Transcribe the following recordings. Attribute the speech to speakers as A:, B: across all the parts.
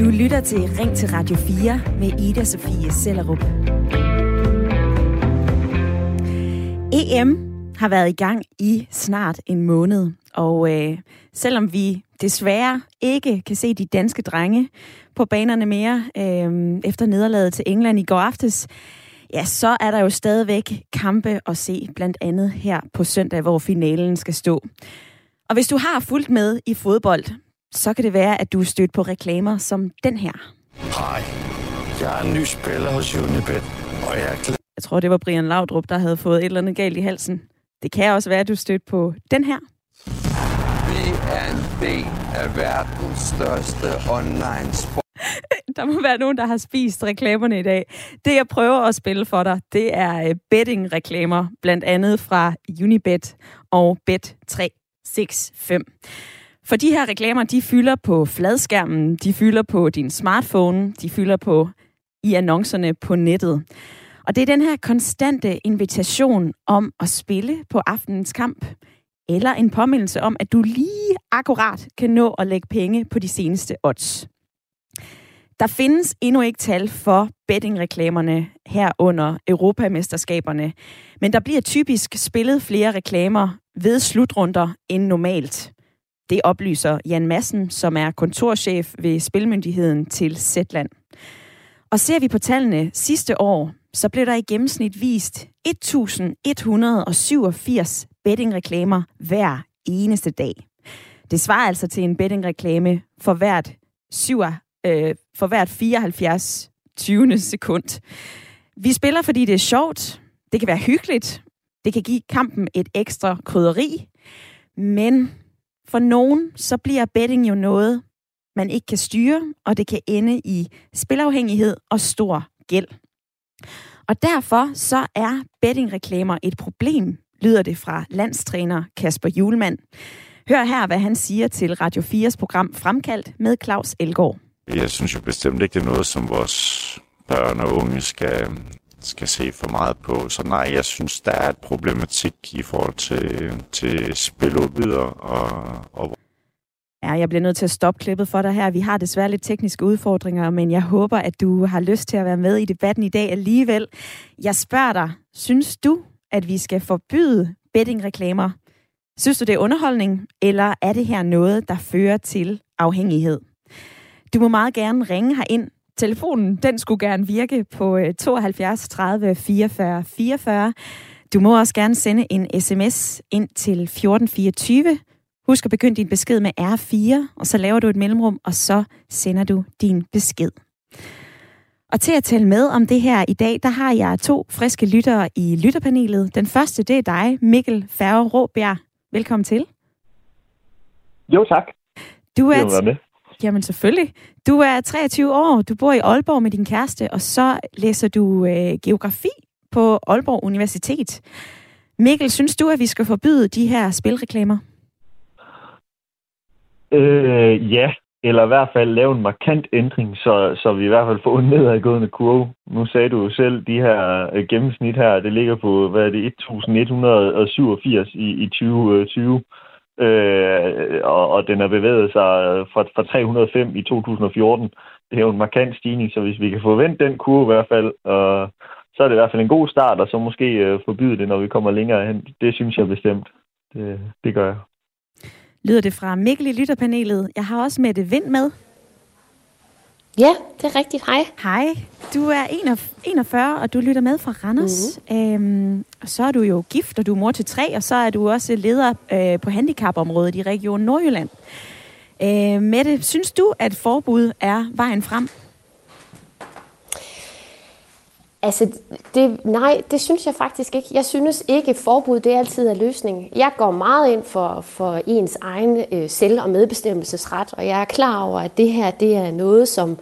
A: Du lytter til Ring til Radio 4 med Ida Sofie Sellerup. EM har været i gang i snart en måned, og øh, selvom vi desværre ikke kan se de danske drenge på banerne mere øh, efter nederlaget til England i går aftes, ja, så er der jo stadigvæk kampe at se, blandt andet her på søndag, hvor finalen skal stå. Og hvis du har fulgt med i fodbold, så kan det være, at du er stødt på reklamer som den her.
B: Hej, jeg er en ny spiller hos Unibet, og jeg er.
A: Jeg tror, det var Brian Laudrup, der havde fået et eller andet galt i halsen. Det kan også være, at du er stødt på den her.
B: Vi er en del af verdens største online sport.
A: Der må være nogen, der har spist reklamerne i dag. Det, jeg prøver at spille for dig, det er øh, betting-reklamer, blandt andet fra Unibet og Bet365. For de her reklamer, de fylder på fladskærmen, de fylder på din smartphone, de fylder på i annoncerne på nettet. Og det er den her konstante invitation om at spille på aftenens kamp, eller en påmindelse om, at du lige akkurat kan nå at lægge penge på de seneste odds. Der findes endnu ikke tal for bettingreklamerne her under Europamesterskaberne, men der bliver typisk spillet flere reklamer ved slutrunder end normalt. Det oplyser Jan Massen, som er kontorchef ved Spilmyndigheden til Zetland. Og ser vi på tallene sidste år, så blev der i gennemsnit vist 1187 bettingreklamer hver eneste dag. Det svarer altså til en bettingreklame for hvert, 7, øh, for hvert 74 20. sekund. Vi spiller, fordi det er sjovt, det kan være hyggeligt, det kan give kampen et ekstra krydderi, men for nogen, så bliver betting jo noget, man ikke kan styre, og det kan ende i spilafhængighed og stor gæld. Og derfor så er bettingreklamer et problem, lyder det fra landstræner Kasper Julemand. Hør her, hvad han siger til Radio 4's program Fremkaldt med Claus Elgaard.
C: Jeg synes jo bestemt ikke, det er noget, som vores børn og unge skal, skal se for meget på. Så nej, jeg synes, der er et problematik i forhold til, til spiludbyder og, og
A: Ja, jeg bliver nødt til at stoppe klippet for dig her. Vi har desværre lidt tekniske udfordringer, men jeg håber, at du har lyst til at være med i debatten i dag alligevel. Jeg spørger dig, synes du, at vi skal forbyde bettingreklamer? Synes du, det er underholdning, eller er det her noget, der fører til afhængighed? Du må meget gerne ringe ind. Telefonen, den skulle gerne virke på 72 30 44 44. Du må også gerne sende en sms ind til 1424. Husk at begynde din besked med R4, og så laver du et mellemrum, og så sender du din besked. Og til at tale med om det her i dag, der har jeg to friske lyttere i lytterpanelet. Den første, det er dig, Mikkel Færge Råbjerg. Velkommen til.
D: Jo, tak.
A: Du er,
D: med.
A: Jamen selvfølgelig. Du er 23 år, du bor i Aalborg med din kæreste, og så læser du øh, geografi på Aalborg Universitet. Mikkel, synes du, at vi skal forbyde de her spilreklamer?
D: Øh, ja, eller i hvert fald lave en markant ændring, så, så vi i hvert fald får en nedadgående kurve. Nu sagde du jo selv, de her øh, gennemsnit her, det ligger på, hvad er det, 1187 i, i 2020. Øh, og, og den har bevæget sig øh, fra, fra 305 i 2014. Det er jo en markant stigning, så hvis vi kan forvente den kurve i hvert fald, øh, så er det i hvert fald en god start, og så måske øh, forbyde det, når vi kommer længere hen. Det synes jeg bestemt. Det, det gør jeg.
A: Lyder det fra Mikkel i lytterpanelet. Jeg har også Mette Vind med.
E: Ja, det er rigtigt. Hej.
A: Hej, du er 41, og du lytter med fra Randers. Mm-hmm. Øhm, og så er du jo gift, og du er mor til tre, og så er du også leder øh, på handicapområdet i Region Nordjylland. Øh, Mette, synes du, at forbud er vejen frem?
E: Altså, det, nej, det synes jeg faktisk ikke. Jeg synes ikke, forbud det altid er løsningen. Jeg går meget ind for, for ens egen øh, selv- og medbestemmelsesret, og jeg er klar over, at det her det er noget, som,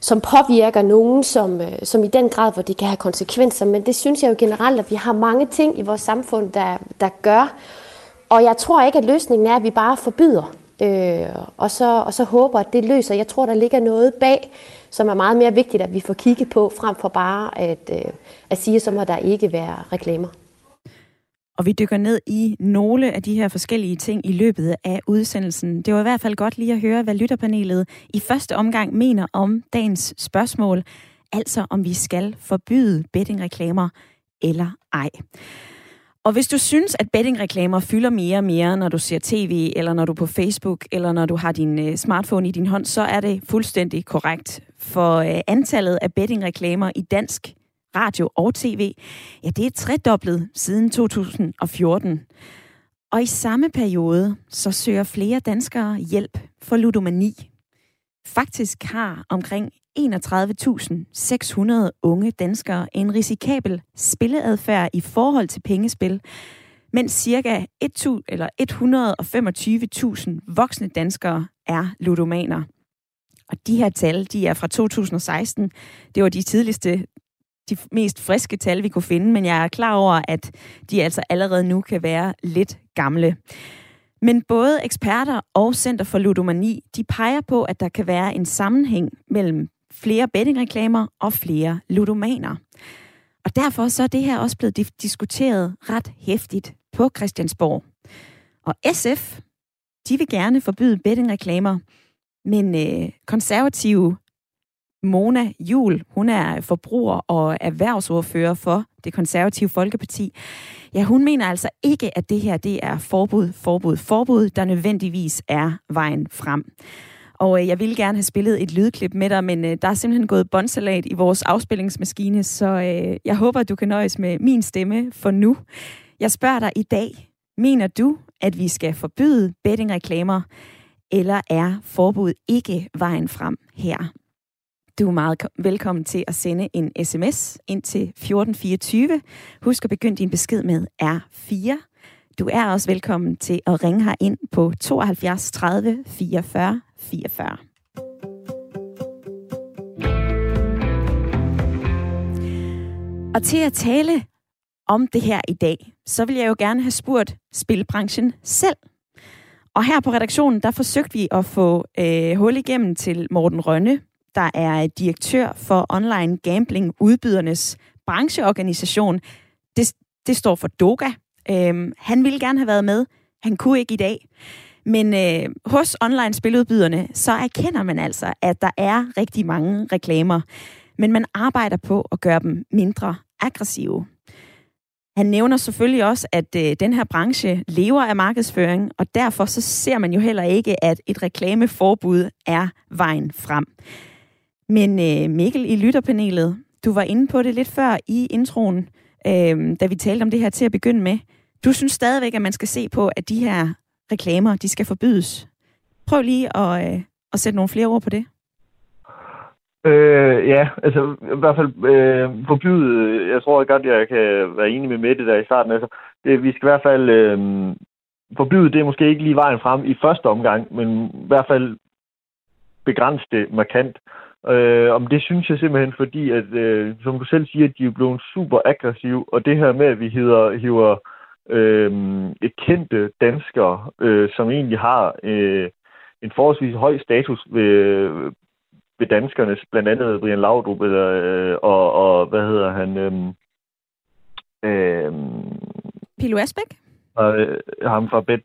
E: som påvirker nogen, som, øh, som i den grad, hvor det kan have konsekvenser. Men det synes jeg jo generelt, at vi har mange ting i vores samfund, der, der gør. Og jeg tror ikke, at løsningen er, at vi bare forbyder, øh, og, så, og så håber, at det løser. Jeg tror, der ligger noget bag, som er meget mere vigtigt, at vi får kigget på, frem for bare at, øh, at sige, så må der ikke være reklamer.
A: Og vi dykker ned i nogle af de her forskellige ting i løbet af udsendelsen. Det var i hvert fald godt lige at høre, hvad lytterpanelet i første omgang mener om dagens spørgsmål. Altså om vi skal forbyde bettingreklamer eller ej. Og hvis du synes, at bettingreklamer fylder mere og mere, når du ser tv, eller når du er på Facebook, eller når du har din øh, smartphone i din hånd, så er det fuldstændig korrekt. For øh, antallet af bettingreklamer i dansk radio og tv, ja, det er tredoblet siden 2014. Og i samme periode, så søger flere danskere hjælp for ludomani. Faktisk har omkring 31.600 unge danskere en risikabel spilleadfærd i forhold til pengespil, mens ca. 125.000 voksne danskere er ludomaner. Og de her tal, de er fra 2016. Det var de tidligste, de mest friske tal, vi kunne finde, men jeg er klar over, at de altså allerede nu kan være lidt gamle. Men både eksperter og Center for Ludomani, de peger på, at der kan være en sammenhæng mellem flere bettingreklamer og flere ludomaner. Og derfor så er det her også blevet diskuteret ret hæftigt på Christiansborg. Og SF, de vil gerne forbyde bettingreklamer, men øh, konservative Mona Jul, hun er forbruger og erhvervsordfører for det konservative Folkeparti. Ja, hun mener altså ikke, at det her det er forbud, forbud, forbud, der nødvendigvis er vejen frem. Og øh, jeg ville gerne have spillet et lydklip med dig, men øh, der er simpelthen gået båndsalat i vores afspillingsmaskine, så øh, jeg håber, at du kan nøjes med min stemme for nu. Jeg spørger dig i dag, mener du, at vi skal forbyde bettingreklamer, eller er forbud ikke vejen frem her? Du er meget velkommen til at sende en sms ind til 1424. Husk at begynde din besked med R4. Du er også velkommen til at ringe her ind på 72 30 44 44. Og til at tale om det her i dag, så vil jeg jo gerne have spurgt spilbranchen selv. Og her på redaktionen, der forsøgte vi at få øh, hul igennem til Morten Rønne, der er direktør for online gambling udbydernes brancheorganisation. Det, det står for DOGA. Øhm, han ville gerne have været med. Han kunne ikke i dag. Men øh, hos online spiludbyderne, så erkender man altså, at der er rigtig mange reklamer. Men man arbejder på at gøre dem mindre aggressive. Han nævner selvfølgelig også, at øh, den her branche lever af markedsføring, og derfor så ser man jo heller ikke, at et reklameforbud er vejen frem. Men øh, Mikkel i lytterpanelet, du var inde på det lidt før i introen, øh, da vi talte om det her til at begynde med. Du synes stadigvæk, at man skal se på, at de her reklamer, de skal forbydes. Prøv lige at, øh, at sætte nogle flere ord på det.
D: Øh, ja, altså i hvert fald øh, forbyde, jeg tror godt, jeg kan være enig med Mette der i starten. Altså, det, vi skal i hvert fald øh, forbyde det måske ikke lige vejen frem i første omgang, men i hvert fald begrænse det markant. Øh, om det synes jeg simpelthen, fordi at, øh, som du selv siger, at de er blevet super aggressive, og det her med, at vi hiver, hiver øh, kendte danskere, øh, som egentlig har øh, en forholdsvis høj status ved, ved danskernes, blandt andet Brian Laudrup, eller, øh, og, og hvad hedder han? Øh,
A: øh, Pilo Asbæk?
D: Og øh, ham fra Bet,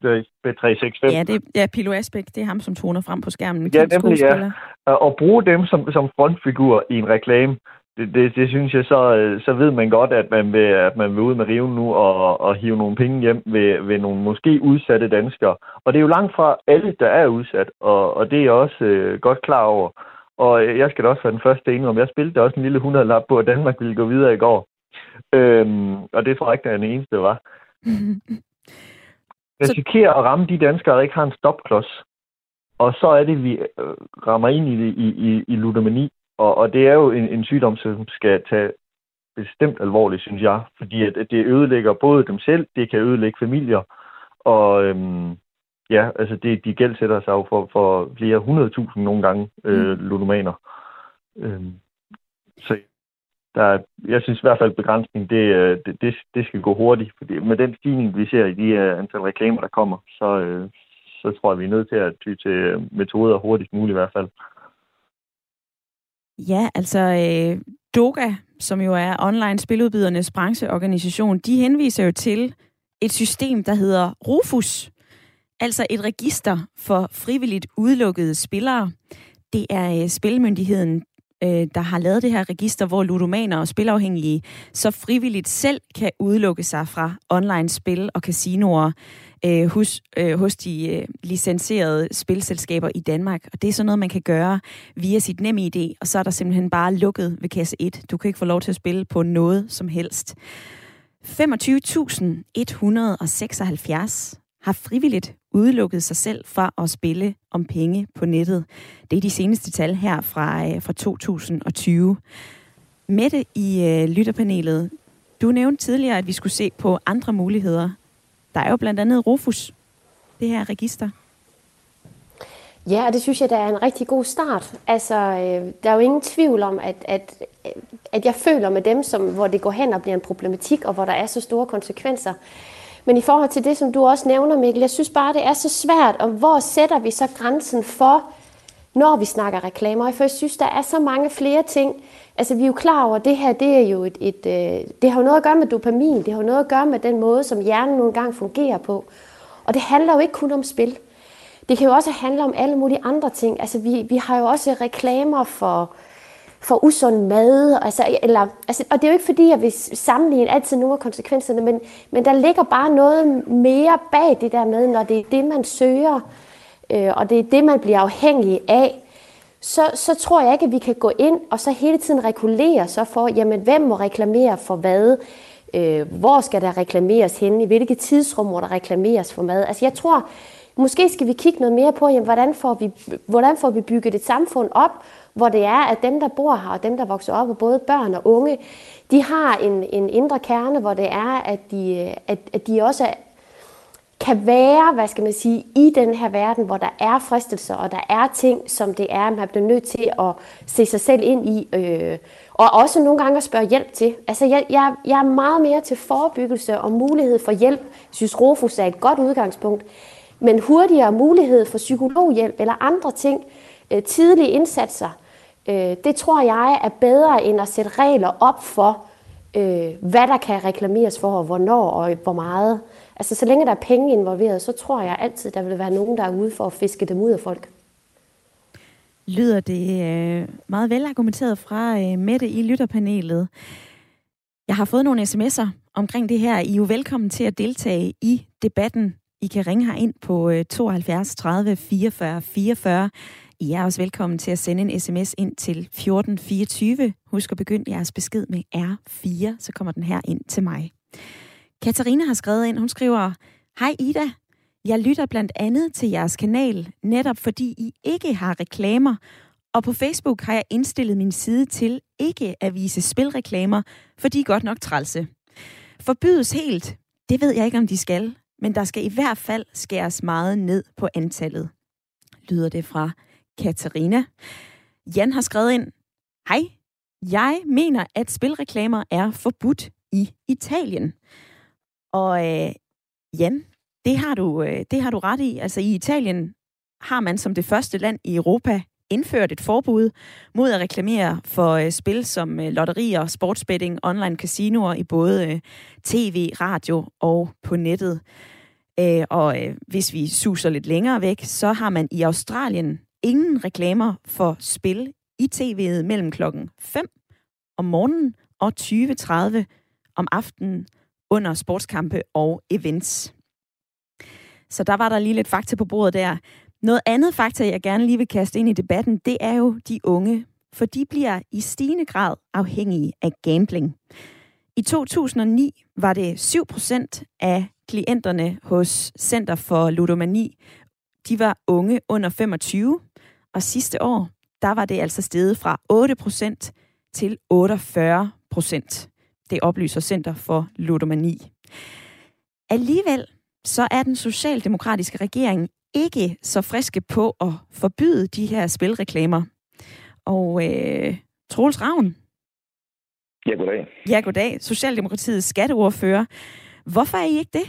D: Bet365.
A: Ja, det, ja, Pilo Asbæk, det er ham, som toner frem på skærmen.
D: Ja, nemlig, ja. Og bruge dem som, som frontfigur i en reklame, det, det, det synes jeg, så, øh, så ved man godt, at man vil, at man vil ud med riven nu og, og hive nogle penge hjem ved, ved nogle måske udsatte danskere. Og det er jo langt fra alle, der er udsat, og, og det er jeg også øh, godt klar over. Og jeg skal da også være den første om. Jeg spillede også en lille 100-lap på, at Danmark ville gå videre i går. Øhm, og det tror jeg ikke, der er den eneste, var. risikerer at ramme de danskere, der ikke har en stopklods. Og så er det, vi øh, rammer ind i, i, i, i ludomani. Og, og det er jo en, en sygdom, som skal tage bestemt alvorligt, synes jeg. Fordi at, at det ødelægger både dem selv, det kan ødelægge familier. Og øhm, ja, altså det, de gældsætter sig jo for, for flere hundredtusind nogle gange, øh, mm. ludomaner. Øhm, så der, jeg synes i hvert fald, at begrænsning, det, øh, det, det, det skal gå hurtigt. Fordi med den stigning, vi ser i de uh, antal reklamer, der kommer, så, uh, så tror jeg, vi er nødt til at ty til metoder hurtigst muligt i hvert fald.
A: Ja, altså øh, Doga, som jo er online spiludbydernes brancheorganisation, de henviser jo til, et system, der hedder Rufus, altså et register for frivilligt udelukkede spillere. Det er øh, Spilmyndigheden, øh, der har lavet det her register, hvor ludomaner og spilafhængige så frivilligt selv kan udelukke sig fra online spil og casinoer øh, hos, øh, hos de øh, licenserede spilselskaber i Danmark. Og det er sådan noget, man kan gøre via sit NemID, og så er der simpelthen bare lukket ved kasse 1. Du kan ikke få lov til at spille på noget som helst. 25.176 har frivilligt udelukket sig selv fra at spille om penge på nettet. Det er de seneste tal her fra, øh, fra 2020. Mette i øh, lytterpanelet, du nævnte tidligere, at vi skulle se på andre muligheder. Der er jo blandt andet Rufus, det her register.
E: Ja, og det synes jeg, der er en rigtig god start. Altså, øh, der er jo ingen tvivl om, at, at, at jeg føler med dem, som, hvor det går hen og bliver en problematik, og hvor der er så store konsekvenser. Men i forhold til det, som du også nævner, Mikkel, jeg synes bare, det er så svært, og hvor sætter vi så grænsen for, når vi snakker reklamer? For jeg synes, der er så mange flere ting. Altså, vi er jo klar over, at det her, det er jo et, et øh, det har jo noget at gøre med dopamin, det har jo noget at gøre med den måde, som hjernen nogle gange fungerer på. Og det handler jo ikke kun om spil. Det kan jo også handle om alle mulige andre ting. Altså, vi, vi har jo også reklamer for, for usund mad. Altså, eller, altså, og det er jo ikke fordi, jeg vil sammenligne altid nogle af konsekvenserne, men, men der ligger bare noget mere bag det der med, når det er det, man søger, øh, og det er det, man bliver afhængig af, så, så tror jeg ikke, at vi kan gå ind og så hele tiden regulere så for, jamen, hvem må reklamere for hvad, øh, hvor skal der reklameres hen, i hvilke tidsrum må der reklameres for mad. Altså jeg tror, måske skal vi kigge noget mere på, jamen, hvordan, får vi, hvordan får vi bygget et samfund op, hvor det er, at dem, der bor her, og dem, der vokser op, og både børn og unge, de har en, en indre kerne, hvor det er, at de, at, at de også kan være, hvad skal man sige, i den her verden, hvor der er fristelser, og der er ting, som det er, man bliver nødt til at se sig selv ind i, øh, og også nogle gange at spørge hjælp til. Altså, jeg, jeg, jeg er meget mere til forebyggelse og mulighed for hjælp. Jeg synes, Rofus er et godt udgangspunkt. Men hurtigere mulighed for psykologhjælp eller andre ting, øh, tidlige indsatser, øh, det tror jeg er bedre end at sætte regler op for, øh, hvad der kan reklameres for, og hvornår og hvor meget. Altså, så længe der er penge involveret, så tror jeg altid, der vil være nogen, der er ude for at fiske dem ud af folk.
A: Lyder det øh, meget velargumenteret fra øh, Mette i lytterpanelet. Jeg har fået nogle sms'er omkring det her. I er jo velkommen til at deltage i debatten. I kan ringe her ind på 72 30 44 44. I er også velkommen til at sende en sms ind til 1424. Husk at begynde jeres besked med R4, så kommer den her ind til mig. Katarina har skrevet ind, hun skriver, Hej Ida, jeg lytter blandt andet til jeres kanal, netop fordi I ikke har reklamer, og på Facebook har jeg indstillet min side til ikke at vise spilreklamer, for de er godt nok trælse. Forbydes helt, det ved jeg ikke, om de skal, men der skal i hvert fald skæres meget ned på antallet, lyder det fra Katarina. Jan har skrevet ind, Hej, jeg mener, at spilreklamer er forbudt i Italien. Og øh, Jan, det har, du, øh, det har du ret i. Altså i Italien har man som det første land i Europa indført et forbud mod at reklamere for øh, spil som øh, lotterier, sportsbetting, online casinoer i både øh, tv, radio og på nettet. Øh, og øh, hvis vi suser lidt længere væk, så har man i Australien ingen reklamer for spil i tv'et mellem klokken 5 om morgenen og 20.30 om aftenen under sportskampe og events. Så der var der lige lidt fakta på bordet der. Noget andet fakta, jeg gerne lige vil kaste ind i debatten, det er jo de unge, for de bliver i stigende grad afhængige af gambling. I 2009 var det 7% af klienterne hos Center for Ludomani, de var unge under 25, og sidste år, der var det altså steget fra 8% til 48%. Det oplyser Center for Ludomani. Alligevel så er den socialdemokratiske regering ikke så friske på at forbyde de her spilreklamer. Og øh, Troels Ravn.
F: Ja, goddag.
A: Ja, goddag. Socialdemokratiets skatteordfører. Hvorfor er I ikke det?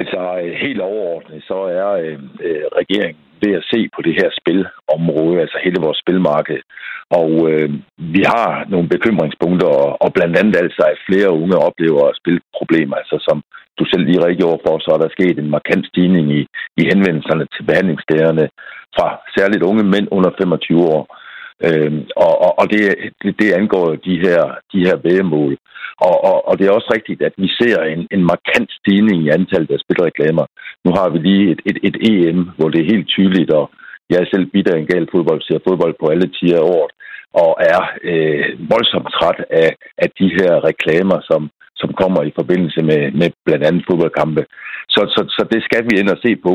F: Så øh, helt overordnet, så er øh, øh, regeringen ved at se på det her spilområde, altså hele vores spilmarked, Og øh, vi har nogle bekymringspunkter, og, og blandt andet altså, at flere unge oplever spilproblemer. Altså som du selv lige redegjorde for, så er der sket en markant stigning i, i henvendelserne til behandlingsstederne fra særligt unge mænd under 25 år. Øhm, og og, og det, det, det angår de her, de her vægemål. Og, og, og det er også rigtigt, at vi ser en, en markant stigning i antallet af spilreklamer. Nu har vi lige et, et, et EM, hvor det er helt tydeligt, og jeg er selv bitter en gal fodbold, ser fodbold på alle tider af året, og er øh, voldsomt træt af, af de her reklamer, som, som kommer i forbindelse med, med blandt andet fodboldkampe. Så, så, så det skal vi ind og se på.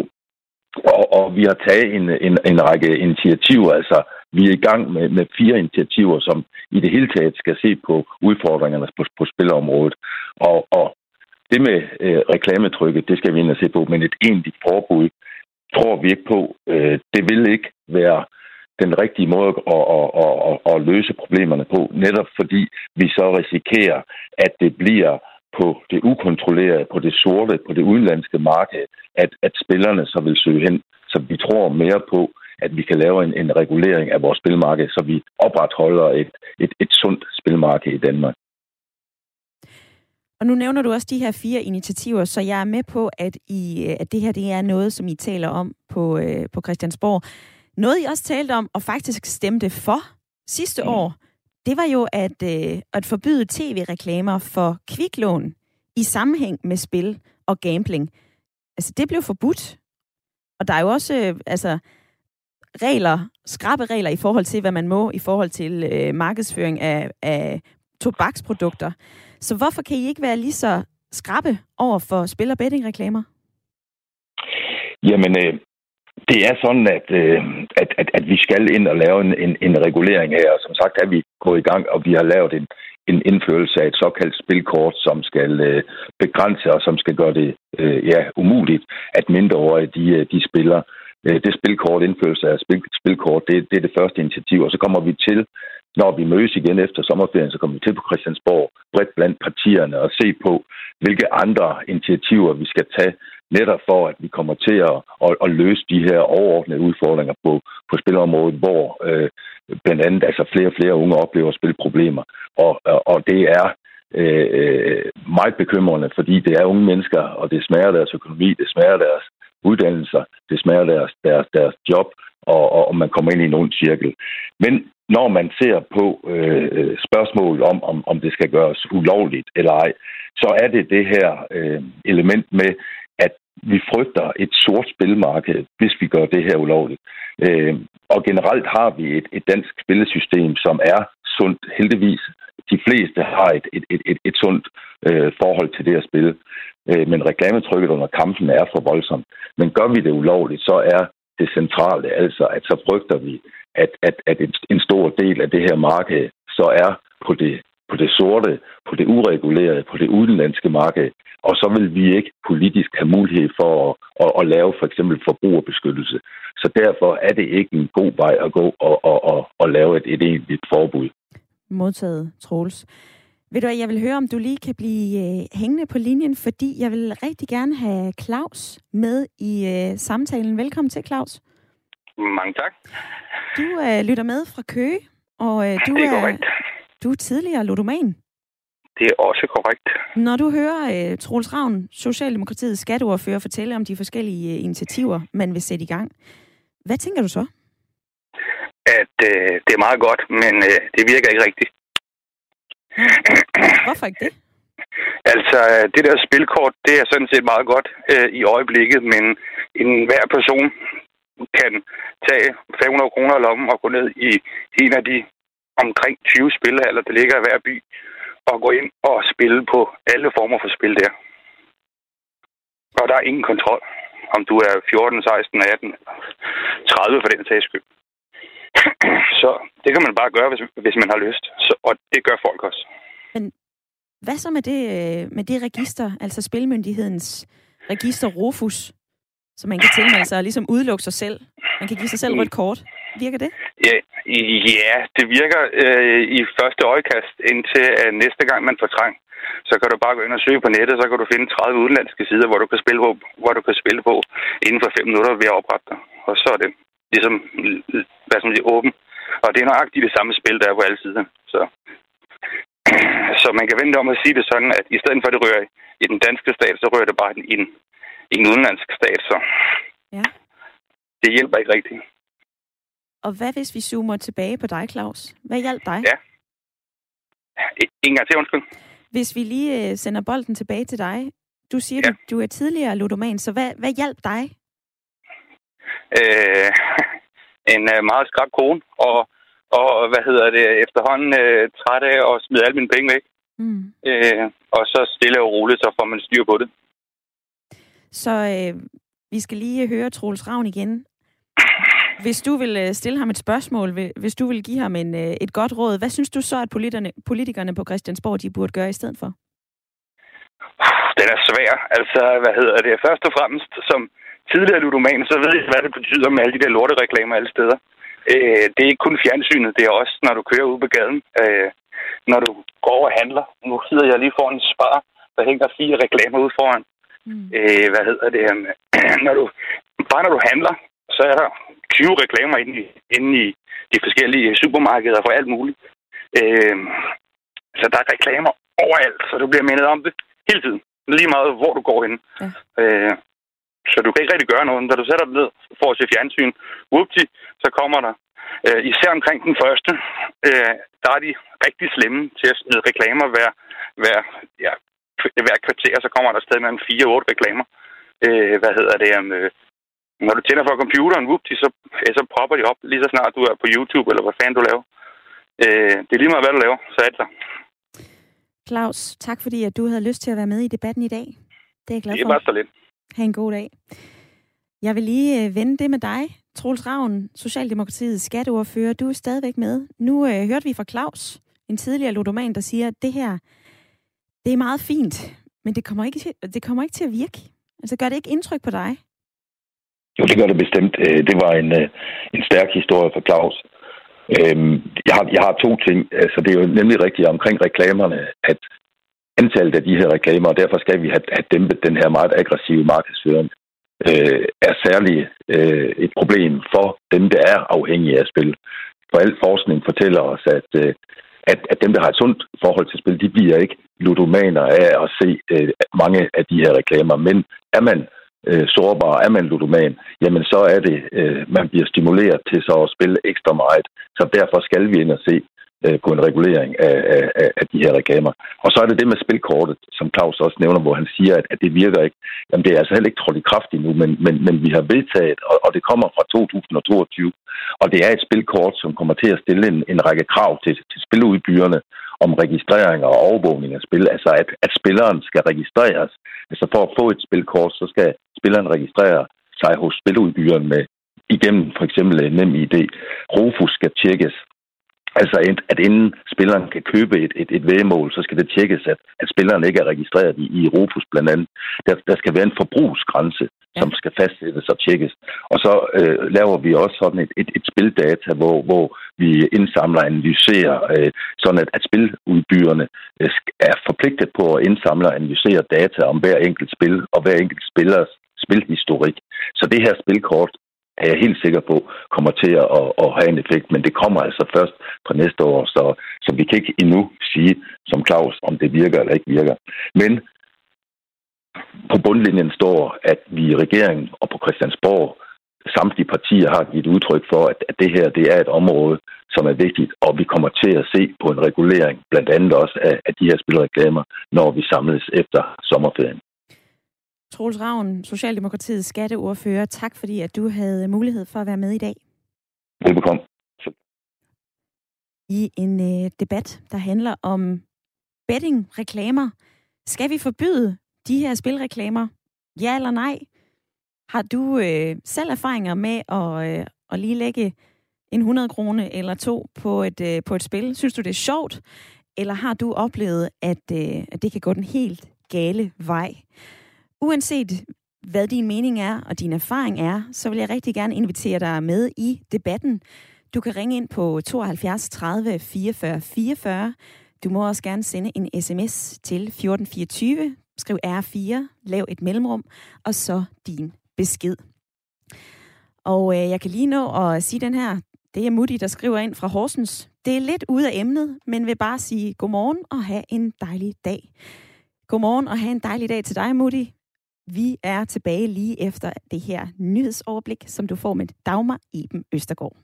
F: Og, og vi har taget en, en, en række initiativer, altså vi er i gang med, med fire initiativer, som i det hele taget skal se på udfordringerne på, på spilområdet. Og, og det med øh, reklametrykket, det skal vi ind og se på, men et egentligt forbud tror vi ikke på. Øh, det vil ikke være den rigtige måde at, at, at, at, at løse problemerne på, netop fordi vi så risikerer, at det bliver på det ukontrollerede, på det sorte, på det udenlandske marked, at, at spillerne så vil søge hen. Så vi tror mere på, at vi kan lave en, en regulering af vores spilmarked, så vi opretholder et, et, et sundt spilmarked i Danmark.
A: Og nu nævner du også de her fire initiativer, så jeg er med på, at, I, at det her det er noget, som I taler om på, øh, på Christiansborg. Noget I også talte om, og faktisk stemte for sidste mm. år, det var jo at, øh, at forbyde tv-reklamer for kviklån i sammenhæng med spil og gambling. Altså, det blev forbudt. Og der er jo også, øh, altså, regler, skrappe regler i forhold til, hvad man må i forhold til øh, markedsføring af, af tobaksprodukter. Så hvorfor kan I ikke være lige så skrappe over for spil- og bettingreklamer?
F: Jamen, øh, det er sådan, at, øh, at, at, at vi skal ind og lave en, en, en regulering her. Som sagt er vi gået i gang, og vi har lavet en, en indførelse af et såkaldt spilkort, som skal øh, begrænse og som skal gøre det øh, ja, umuligt, at mindreårige de, øh, de spiller. Øh, det spilkort, indførelse af spil, spilkort, det, det er det første initiativ, og så kommer vi til, når vi mødes igen efter sommerferien, så kommer vi til på Christiansborg, bredt blandt partierne, og se på, hvilke andre initiativer vi skal tage, netop for, at vi kommer til at, at, at løse de her overordnede udfordringer på, på spilområdet, hvor øh, blandt andet altså flere og flere unge oplever spilproblemer. Og, og det er øh, øh meget bekymrende, fordi det er unge mennesker, og det smager deres økonomi, det smager deres uddannelser, det smager deres, deres, deres job, og, og man kommer ind i en ond cirkel. Men når man ser på øh, spørgsmålet om, om, om det skal gøres ulovligt eller ej, så er det det her øh, element med, at vi frygter et sort spilmarked, hvis vi gør det her ulovligt. Øh, og generelt har vi et, et dansk spillesystem, som er sundt, heldigvis. De fleste har et, et, et, et, et sundt øh, forhold til det at spille. Øh, men reklametrykket under kampen er for voldsomt. Men gør vi det ulovligt, så er det centrale altså, at så frygter vi, at, at, at en stor del af det her marked så er på det, på det sorte, på det uregulerede, på det udenlandske marked. Og så vil vi ikke politisk have mulighed for at, at, at lave for eksempel forbrugerbeskyttelse. Så derfor er det ikke en god vej at gå og, og, og, og lave et, et egentligt forbud.
A: Modtaget, Troels. Ved du jeg vil høre, om du lige kan blive øh, hængende på linjen, fordi jeg vil rigtig gerne have Claus med i øh, samtalen. Velkommen til, Claus.
G: Mange tak.
A: Du øh, lytter med fra Køge, og øh, du,
G: det er,
A: er,
G: korrekt.
A: du er tidligere ludoman.
G: Det er også korrekt.
A: Når du hører øh, Troels Ravn, Socialdemokratiets skatteordfører, fortælle om de forskellige øh, initiativer, man vil sætte i gang, hvad tænker du så?
G: At øh, det er meget godt, men øh, det virker ikke rigtigt.
A: Hvorfor ikke det?
G: Altså, det der spilkort, det er sådan set meget godt øh, i øjeblikket, men en hver person kan tage 500 kroner i lommen og gå ned i en af de omkring 20 spillehaller, der ligger i hver by, og gå ind og spille på alle former for spil der. Og der er ingen kontrol, om du er 14, 16, 18, 30 for den sags skyld. Så det kan man bare gøre, hvis, hvis man har lyst. Så, og det gør folk også.
A: Men hvad så med det, øh, med det register, altså Spilmyndighedens register Rufus, så man kan tilmelde sig og ligesom udelukke sig selv? Man kan give sig selv rødt kort. Virker det?
G: Ja, ja det virker øh, i første øjekast, indtil øh, næste gang man får trang. Så kan du bare gå ind og søge på nettet, så kan du finde 30 udenlandske sider, hvor du kan spille på, hvor du kan spille på inden for 5 minutter ved at oprette dig. Og så er det ligesom, hvad som siger, åben Og det er nøjagtigt det samme spil, der er på alle sider. Så, så man kan vente om at sige det sådan, at i stedet for, at det rører i den danske stat, så rører det bare i en, i en udenlandsk stat. Så
A: Ja.
G: det hjælper ikke rigtigt.
A: Og hvad hvis vi zoomer tilbage på dig, Claus? Hvad hjalp dig?
G: Ja. En gang til, undskyld.
A: Hvis vi lige øh, sender bolden tilbage til dig. Du siger,
G: Ja.
A: du, du er tidligere ludoman, så hvad, hvad hjalp dig?
G: Øh, en øh, meget skrab kone, og, og hvad hedder det, efterhånden øh, træt af at smide alle mine penge væk.
A: Mm.
G: Øh, og så stille og roligt, så får man styr på det.
A: Så øh, vi skal lige høre Troels Ravn igen. Hvis du vil øh, stille ham et spørgsmål, hvis du vil give ham en, øh, et godt råd, hvad synes du så, at politikerne, politikerne på Christiansborg de burde gøre i stedet for?
G: Den er svær. Altså, hvad hedder det? Først og fremmest, som tidligere ludoman, så ved jeg, hvad det betyder med alle de der lortereklamer alle steder. Øh, det er ikke kun fjernsynet, det er også, når du kører ud på gaden. Øh, når du går over og handler. Nu sidder jeg lige foran en spar, der hænger fire reklamer ud foran.
A: Mm.
G: Øh, hvad hedder det? når du, bare når du handler, så er der 20 reklamer inde i, inde i de forskellige supermarkeder for alt muligt. Øh, så der er reklamer overalt, så du bliver mindet om det hele tiden. Lige meget, hvor du går hen.
A: Ja.
G: Øh, så du kan ikke rigtig gøre noget. Når du sætter dig ned for at se fjernsyn, whoopty, så kommer der. Øh, især omkring den første, øh, der er de rigtig slemme til at smide reklamer hver, hver, ja, hver kvarter, så kommer der stadig mellem 4 og 8 reklamer. Øh, hvad hedder det? Um, øh, når du tænder for computeren, whoopty, så, øh, så popper de op lige så snart du er på YouTube, eller hvad fanden du laver. Øh, det er lige meget, hvad du laver, så er det der.
A: Claus, tak fordi at du havde lyst til at være med i debatten i dag. Det er jeg glad
G: Det er
A: for.
G: bare så lidt.
A: Ha' en god dag. Jeg vil lige øh, vende det med dig, Troels Ravn, Socialdemokratiets skatteordfører. Du er stadigvæk med. Nu øh, hørte vi fra Claus, en tidligere ludoman, der siger, at det her, det er meget fint, men det kommer ikke til, det kommer ikke til at virke. Altså gør det ikke indtryk på dig?
F: Jo, det gør det bestemt. Øh, det var en, øh, en stærk historie for Claus. Øhm, jeg har, jeg har to ting. Altså, det er jo nemlig rigtigt omkring reklamerne, at antallet af de her reklamer, og derfor skal vi have, have dæmpet den her meget aggressive markedsføring, øh, er særlig øh, et problem for dem, der er afhængige af spil. For al forskning fortæller os, at, øh, at, at dem, der har et sundt forhold til spil, de bliver ikke ludomaner af at se øh, mange af de her reklamer. Men er man øh, sårbar, er man ludoman, jamen så er det, øh, man bliver stimuleret til så at spille ekstra meget. Så derfor skal vi ind og se øh, på en regulering af, af, af- de her reklamer. Og så er det det med spilkortet, som Claus også nævner, hvor han siger, at, at det virker ikke. Jamen det er altså heller ikke trådt i kraft endnu, men, men, men vi har vedtaget, og, og det kommer fra 2022, og det er et spilkort, som kommer til at stille en, en række krav til, til spiludbyderne om registrering og overvågning af spil. Altså at, at spilleren skal registreres. Altså for at få et spilkort, så skal spilleren registrere sig hos spiludbyderen med igennem for eksempel NemID. nem idé. Rufus skal tjekkes. Altså, at- at inden spilleren kan købe et, et, et vægemål, så skal det tjekkes, at, at spilleren ikke er registreret i, i Rufus blandt andet. Der, der skal være en forbrugsgrænse,
A: Ja.
F: som skal fastsættes og tjekkes. Og så øh, laver vi også sådan et, et, et spildata, hvor, hvor vi indsamler og analyserer, øh, sådan at, at spiludbyderne øh, er forpligtet på at indsamle og analysere data om hver enkelt spil og hver enkelt spillers spilhistorik. Så det her spilkort er jeg helt sikker på kommer til at, at, at have en effekt, men det kommer altså først fra næste år, så, så vi kan ikke endnu sige som Claus, om det virker eller ikke virker. Men på bundlinjen står, at vi i regeringen og på Christiansborg samtlige partier har givet udtryk for, at, at det her det er et område, som er vigtigt, og vi kommer til at se på en regulering, blandt andet også af, af de her spilreklamer, når vi samles efter sommerferien.
A: Troels Ravn, Socialdemokratiets skatteordfører. Tak fordi, at du havde mulighed for at være med i dag
F: Velbekomme.
A: i en øh, debat, der handler om betting-reklamer. Skal vi forbyde de her spilreklamer? Ja eller nej? Har du øh, selv erfaringer med at, øh, at lige lægge en 100 krone eller to på et, øh, på et spil? Synes du, det er sjovt? Eller har du oplevet, at, øh, at det kan gå den helt gale vej? Uanset hvad din mening er og din erfaring er, så vil jeg rigtig gerne invitere dig med i debatten. Du kan ringe ind på 72 30 44 44. Du må også gerne sende en sms til 1424. Skriv R4, lav et mellemrum, og så din besked. Og øh, jeg kan lige nå at sige den her Det er Mutti, der skriver ind fra Horsens. Det er lidt ude af emnet, men vil bare sige godmorgen og have en dejlig dag. Godmorgen og have en dejlig dag til dig, Mutti. Vi er tilbage lige efter det her nyhedsoverblik, som du får med Dagmar Eben Østergaard.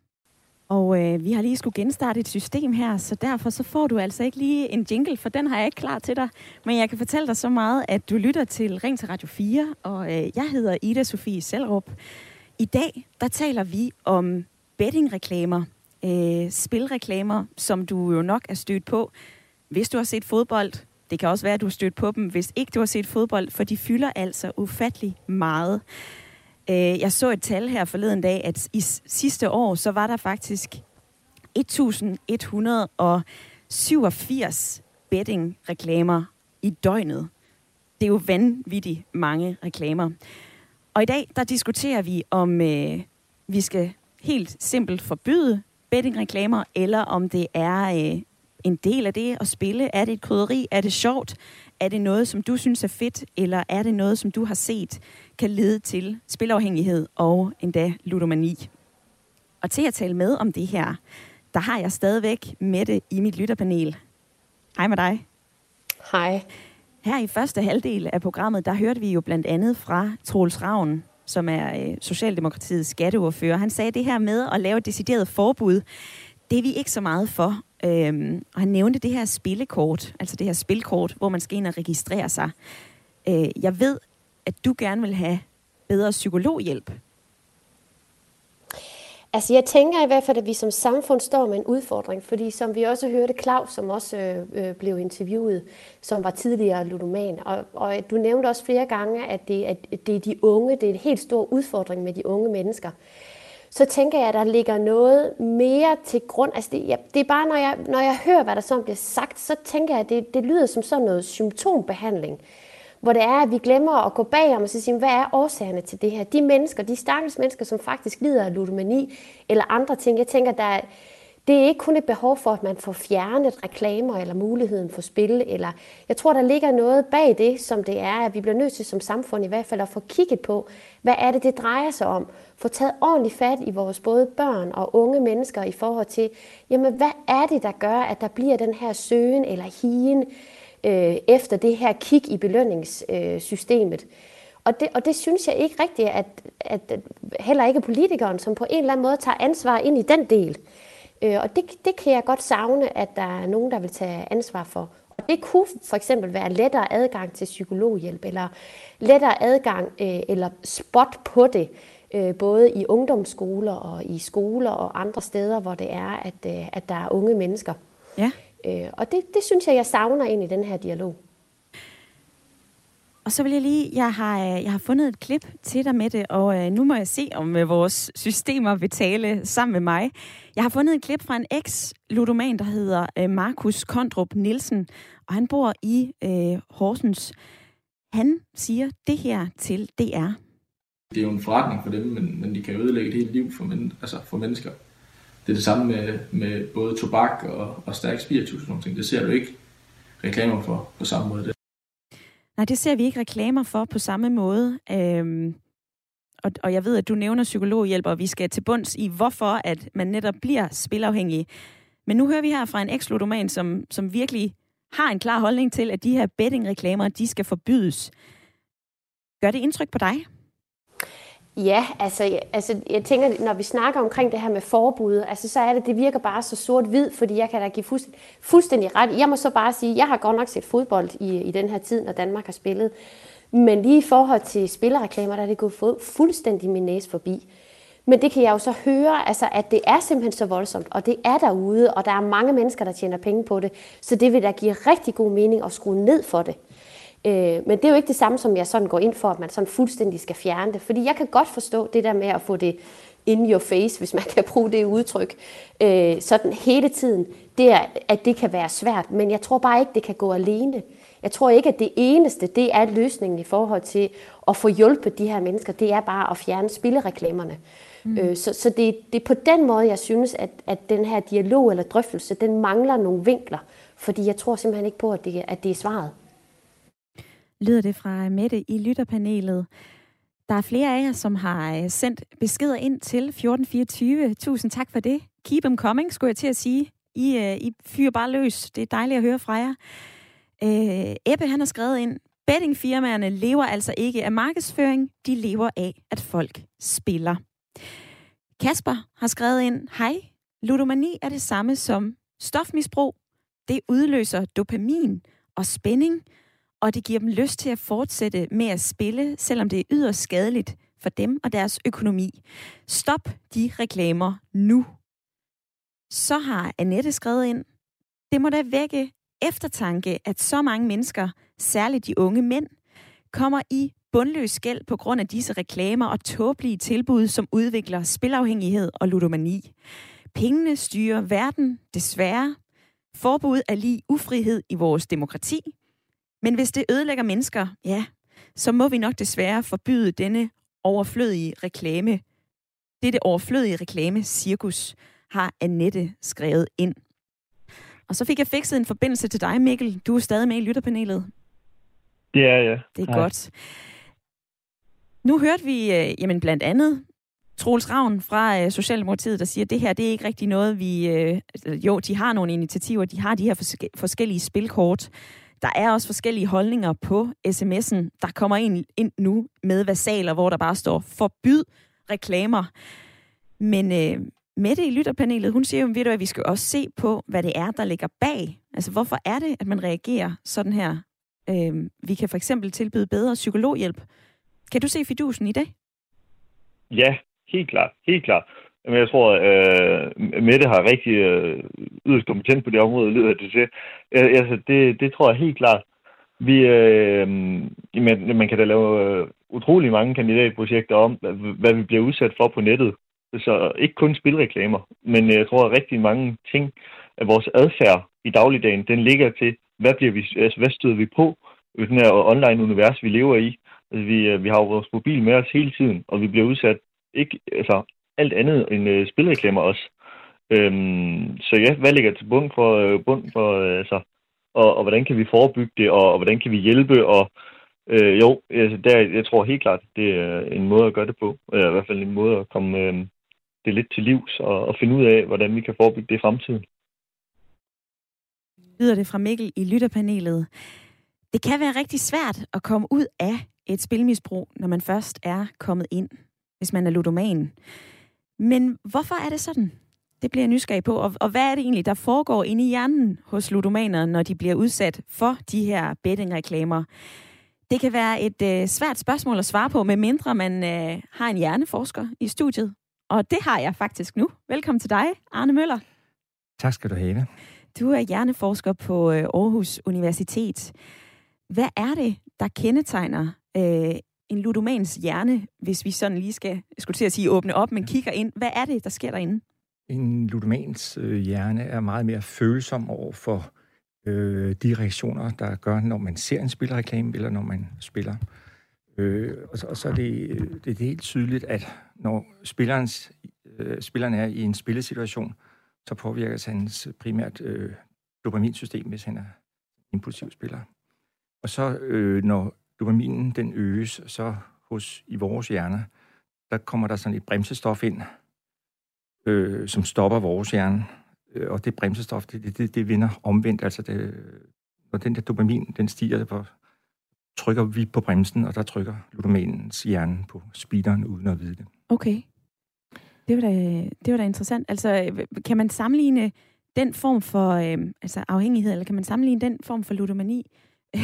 A: Og øh, vi har lige skulle genstarte et system her, så derfor så får du altså ikke lige en jingle, for den har jeg ikke klar til dig. Men jeg kan fortælle dig så meget, at du lytter til Ring til Radio 4, og øh, jeg hedder Ida Sofie Selrup. I dag, der taler vi om bettingreklamer, øh, spilreklamer, som du jo nok er stødt på, hvis du har set fodbold. Det kan også være, at du har stødt på dem, hvis ikke du har set fodbold, for de fylder altså ufattelig meget. Øh, jeg så et tal her forleden dag, at i sidste år, så var der faktisk 1187 betting-reklamer i døgnet. Det er jo vanvittigt mange reklamer. Og i dag, der diskuterer vi, om øh, vi skal helt simpelt forbyde bettingreklamer, eller om det er øh, en del af det at spille. Er det et krydderi? Er det sjovt? Er det noget, som du synes er fedt? Eller er det noget, som du har set kan lede til spilafhængighed og endda ludomani? Og til at tale med om det her, der har jeg stadigvæk Mette i mit lytterpanel. Hej med dig.
E: Hej.
A: Her i første halvdel af programmet, der hørte vi jo blandt andet fra Troels Ravn, som er øh, Socialdemokratiets skatteordfører. Han sagde det her med at lave et decideret forbud. Det er vi ikke så meget for. Øhm, og han nævnte det her spillekort, altså det her spilkort, hvor man skal ind og registrere sig. Øh, jeg ved, at du gerne vil have bedre psykologhjælp
E: Altså jeg tænker i hvert fald, at vi som samfund står med en udfordring, fordi som vi også hørte Claus, som også øh, øh blev interviewet, som var tidligere ludoman, og, og du nævnte også flere gange, at det, at det er de unge, det er en helt stor udfordring med de unge mennesker. Så tænker jeg, at der ligger noget mere til grund. Altså det, ja, det er bare, når jeg, når jeg hører, hvad der så bliver sagt, så tænker jeg, at det, det lyder som sådan noget symptombehandling hvor det er, at vi glemmer at gå bagom og så sige, hvad er årsagerne til det her? De mennesker, de stakkels mennesker, som faktisk lider af ludomani eller andre ting, jeg tænker, der er, det er ikke kun et behov for, at man får fjernet reklamer eller muligheden for spil. Eller, jeg tror, der ligger noget bag det, som det er, at vi bliver nødt til som samfund i hvert fald at få kigget på, hvad er det, det drejer sig om. Få taget ordentligt fat i vores både børn og unge mennesker i forhold til, jamen hvad er det, der gør, at der bliver den her søgen eller higen øh, efter det her kig i belønningssystemet. Øh, og det, og det synes jeg ikke rigtigt, at, at heller ikke politikeren, som på en eller anden måde tager ansvar ind i den del. Øh, og det, det kan jeg godt savne, at der er nogen, der vil tage ansvar for. Og det kunne for eksempel være lettere adgang til psykologhjælp, eller lettere adgang øh, eller spot på det, øh, både i ungdomsskoler og i skoler og andre steder, hvor det er, at, øh, at der er unge mennesker. Ja. Øh, og det, det synes jeg, jeg savner ind i den her dialog.
A: Og så vil jeg lige, jeg har, øh, jeg har fundet et klip til dig med det, og øh, nu må jeg se, om øh, vores systemer vil tale sammen med mig. Jeg har fundet et klip fra en eks-ludoman, der hedder Markus Kondrup Nielsen, og han bor i øh, Horsens. Han siger det her til DR.
H: Det er jo en forretning for dem, men, men de kan ødelægge et helt liv for, men, altså for mennesker det er det samme med, med både tobak og, og stærk spiritus og sådan ting. Det ser du ikke reklamer for på samme måde.
A: Nej, det ser vi ikke reklamer for på samme måde. Øhm, og, og jeg ved, at du nævner psykologhjælp, og vi skal til bunds i, hvorfor at man netop bliver spilafhængig. Men nu hører vi her fra en eksludoman, som, som virkelig har en klar holdning til, at de her bettingreklamer, de skal forbydes. Gør det indtryk på dig?
E: Ja, altså, altså jeg tænker, når vi snakker omkring det her med forbud, altså så er det, det virker bare så sort-hvid, fordi jeg kan da give fuldstændig, fuldstændig ret. Jeg må så bare sige, jeg har godt nok set fodbold i, i den her tid, når Danmark har spillet. Men lige i forhold til spillerreklamer, der er det gået fuldstændig min næse forbi. Men det kan jeg jo så høre, altså, at det er simpelthen så voldsomt, og det er derude, og der er mange mennesker, der tjener penge på det. Så det vil da give rigtig god mening at skrue ned for det. Øh, men det er jo ikke det samme, som jeg sådan går ind for, at man sådan fuldstændig skal fjerne det. Fordi jeg kan godt forstå det der med at få det in your face, hvis man kan bruge det udtryk, øh, sådan hele tiden, det er, at det kan være svært. Men jeg tror bare ikke, det kan gå alene. Jeg tror ikke, at det eneste, det er løsningen i forhold til at få hjulpet de her mennesker, det er bare at fjerne spillereklamerne. Mm. Øh, så så det, det er på den måde, jeg synes, at, at den her dialog eller drøftelse, den mangler nogle vinkler. Fordi jeg tror simpelthen ikke på, at det, at det er svaret
A: lyder det fra Mette i lytterpanelet. Der er flere af jer, som har øh, sendt beskeder ind til 1424. Tusind tak for det. Keep them coming, skulle jeg til at sige. I, øh, I fyrer bare løs. Det er dejligt at høre fra jer. Øh, Ebbe, han har skrevet ind, bettingfirmaerne lever altså ikke af markedsføring, de lever af, at folk spiller. Kasper har skrevet ind, hej, ludomani er det samme som stofmisbrug. Det udløser dopamin og spænding, og det giver dem lyst til at fortsætte med at spille, selvom det er yderst skadeligt for dem og deres økonomi. Stop de reklamer nu. Så har Annette skrevet ind, det må da vække eftertanke, at så mange mennesker, særligt de unge mænd, kommer i bundløs gæld på grund af disse reklamer og tåbelige tilbud, som udvikler spilafhængighed og ludomani. Pengene styrer verden, desværre. Forbud er lige ufrihed i vores demokrati. Men hvis det ødelægger mennesker, ja, så må vi nok desværre forbyde denne overflødige reklame. Dette overflødige reklame cirkus har Annette skrevet ind. Og så fik jeg fikset en forbindelse til dig, Mikkel. Du er stadig med i lytterpanelet.
D: Det er jeg.
A: Det er Hej. godt. Nu hørte vi øh, jamen blandt andet Troels Ravn fra øh, Socialdemokratiet, der siger, at det her det er ikke rigtig noget, vi... Øh, jo, de har nogle initiativer, de har de her forske- forskellige spilkort. Der er også forskellige holdninger på sms'en. Der kommer en ind nu med vasaler, hvor der bare står, forbyd reklamer. Men øh, Mette i lytterpanelet, hun siger jo, ved du, at vi skal også se på, hvad det er, der ligger bag. Altså, hvorfor er det, at man reagerer sådan her? Øh, vi kan for eksempel tilbyde bedre psykologhjælp. Kan du se fidusen i det?
D: Ja, helt klart. Helt klart. Men jeg tror, at øh, Mette har rigtig øh, yderst kompetent på det område, lyder det til. Øh, altså, det, det tror jeg helt klart. Vi, øh, man, man kan da lave øh, utrolig mange kandidatprojekter om, hvad vi bliver udsat for på nettet. Så ikke kun spilreklamer, men jeg tror, at rigtig mange ting af vores adfærd i dagligdagen, den ligger til, hvad, bliver vi, altså, hvad støder vi på i den her online-univers, vi lever i. Altså, vi, øh, vi har jo vores mobil med os hele tiden, og vi bliver udsat ikke, altså, alt andet end øh, spilreklamer også. Øhm, så ja, hvad ligger til bund for, øh, bund for øh, altså, og, og hvordan kan vi forebygge det, og, og hvordan kan vi hjælpe, og øh, jo, altså, der, jeg tror helt klart, det er en måde at gøre det på, eller i hvert fald en måde at komme øh, det lidt til livs, og, og finde ud af, hvordan vi kan forebygge det i fremtiden.
A: Lyder det fra Mikkel i lytterpanelet. Det kan være rigtig svært at komme ud af et spilmisbrug, når man først er kommet ind, hvis man er ludoman. Men hvorfor er det sådan? Det bliver jeg nysgerrig på. Og, og hvad er det egentlig, der foregår inde i hjernen hos ludomaner, når de bliver udsat for de her bettingreklamer? Det kan være et øh, svært spørgsmål at svare på, medmindre man øh, har en hjerneforsker i studiet. Og det har jeg faktisk nu. Velkommen til dig, Arne Møller.
I: Tak skal du have.
A: Du er hjerneforsker på øh, Aarhus Universitet. Hvad er det, der kendetegner øh, en ludomans hjerne, hvis vi sådan lige skal, skulle til at sige, åbne op, men kigger ind? Hvad er det, der sker derinde?
I: En ludomans øh, hjerne er meget mere følsom over for øh, de reaktioner, der gør, når man ser en spilreklame, eller når man spiller. Øh, og, så, og så er det, det er helt tydeligt, at når spillerens, øh, spilleren er i en spillesituation, så påvirkes hans primært øh, dopaminsystem, hvis han er impulsiv spiller. Og så øh, når dopaminen den øges, så hos i vores hjerne, der kommer der sådan et bremsestof ind, øh, som stopper vores hjerne. Øh, og det bremsestof, det, det, det vinder omvendt. Altså det, når den der dopamin, den stiger, på, trykker vi på bremsen, og der trykker ludomanens hjerne på speederen, uden at vide det.
A: Okay. Det var da, det var da interessant. Altså, kan man sammenligne den form for øh, altså afhængighed, eller kan man sammenligne den form for ludomani,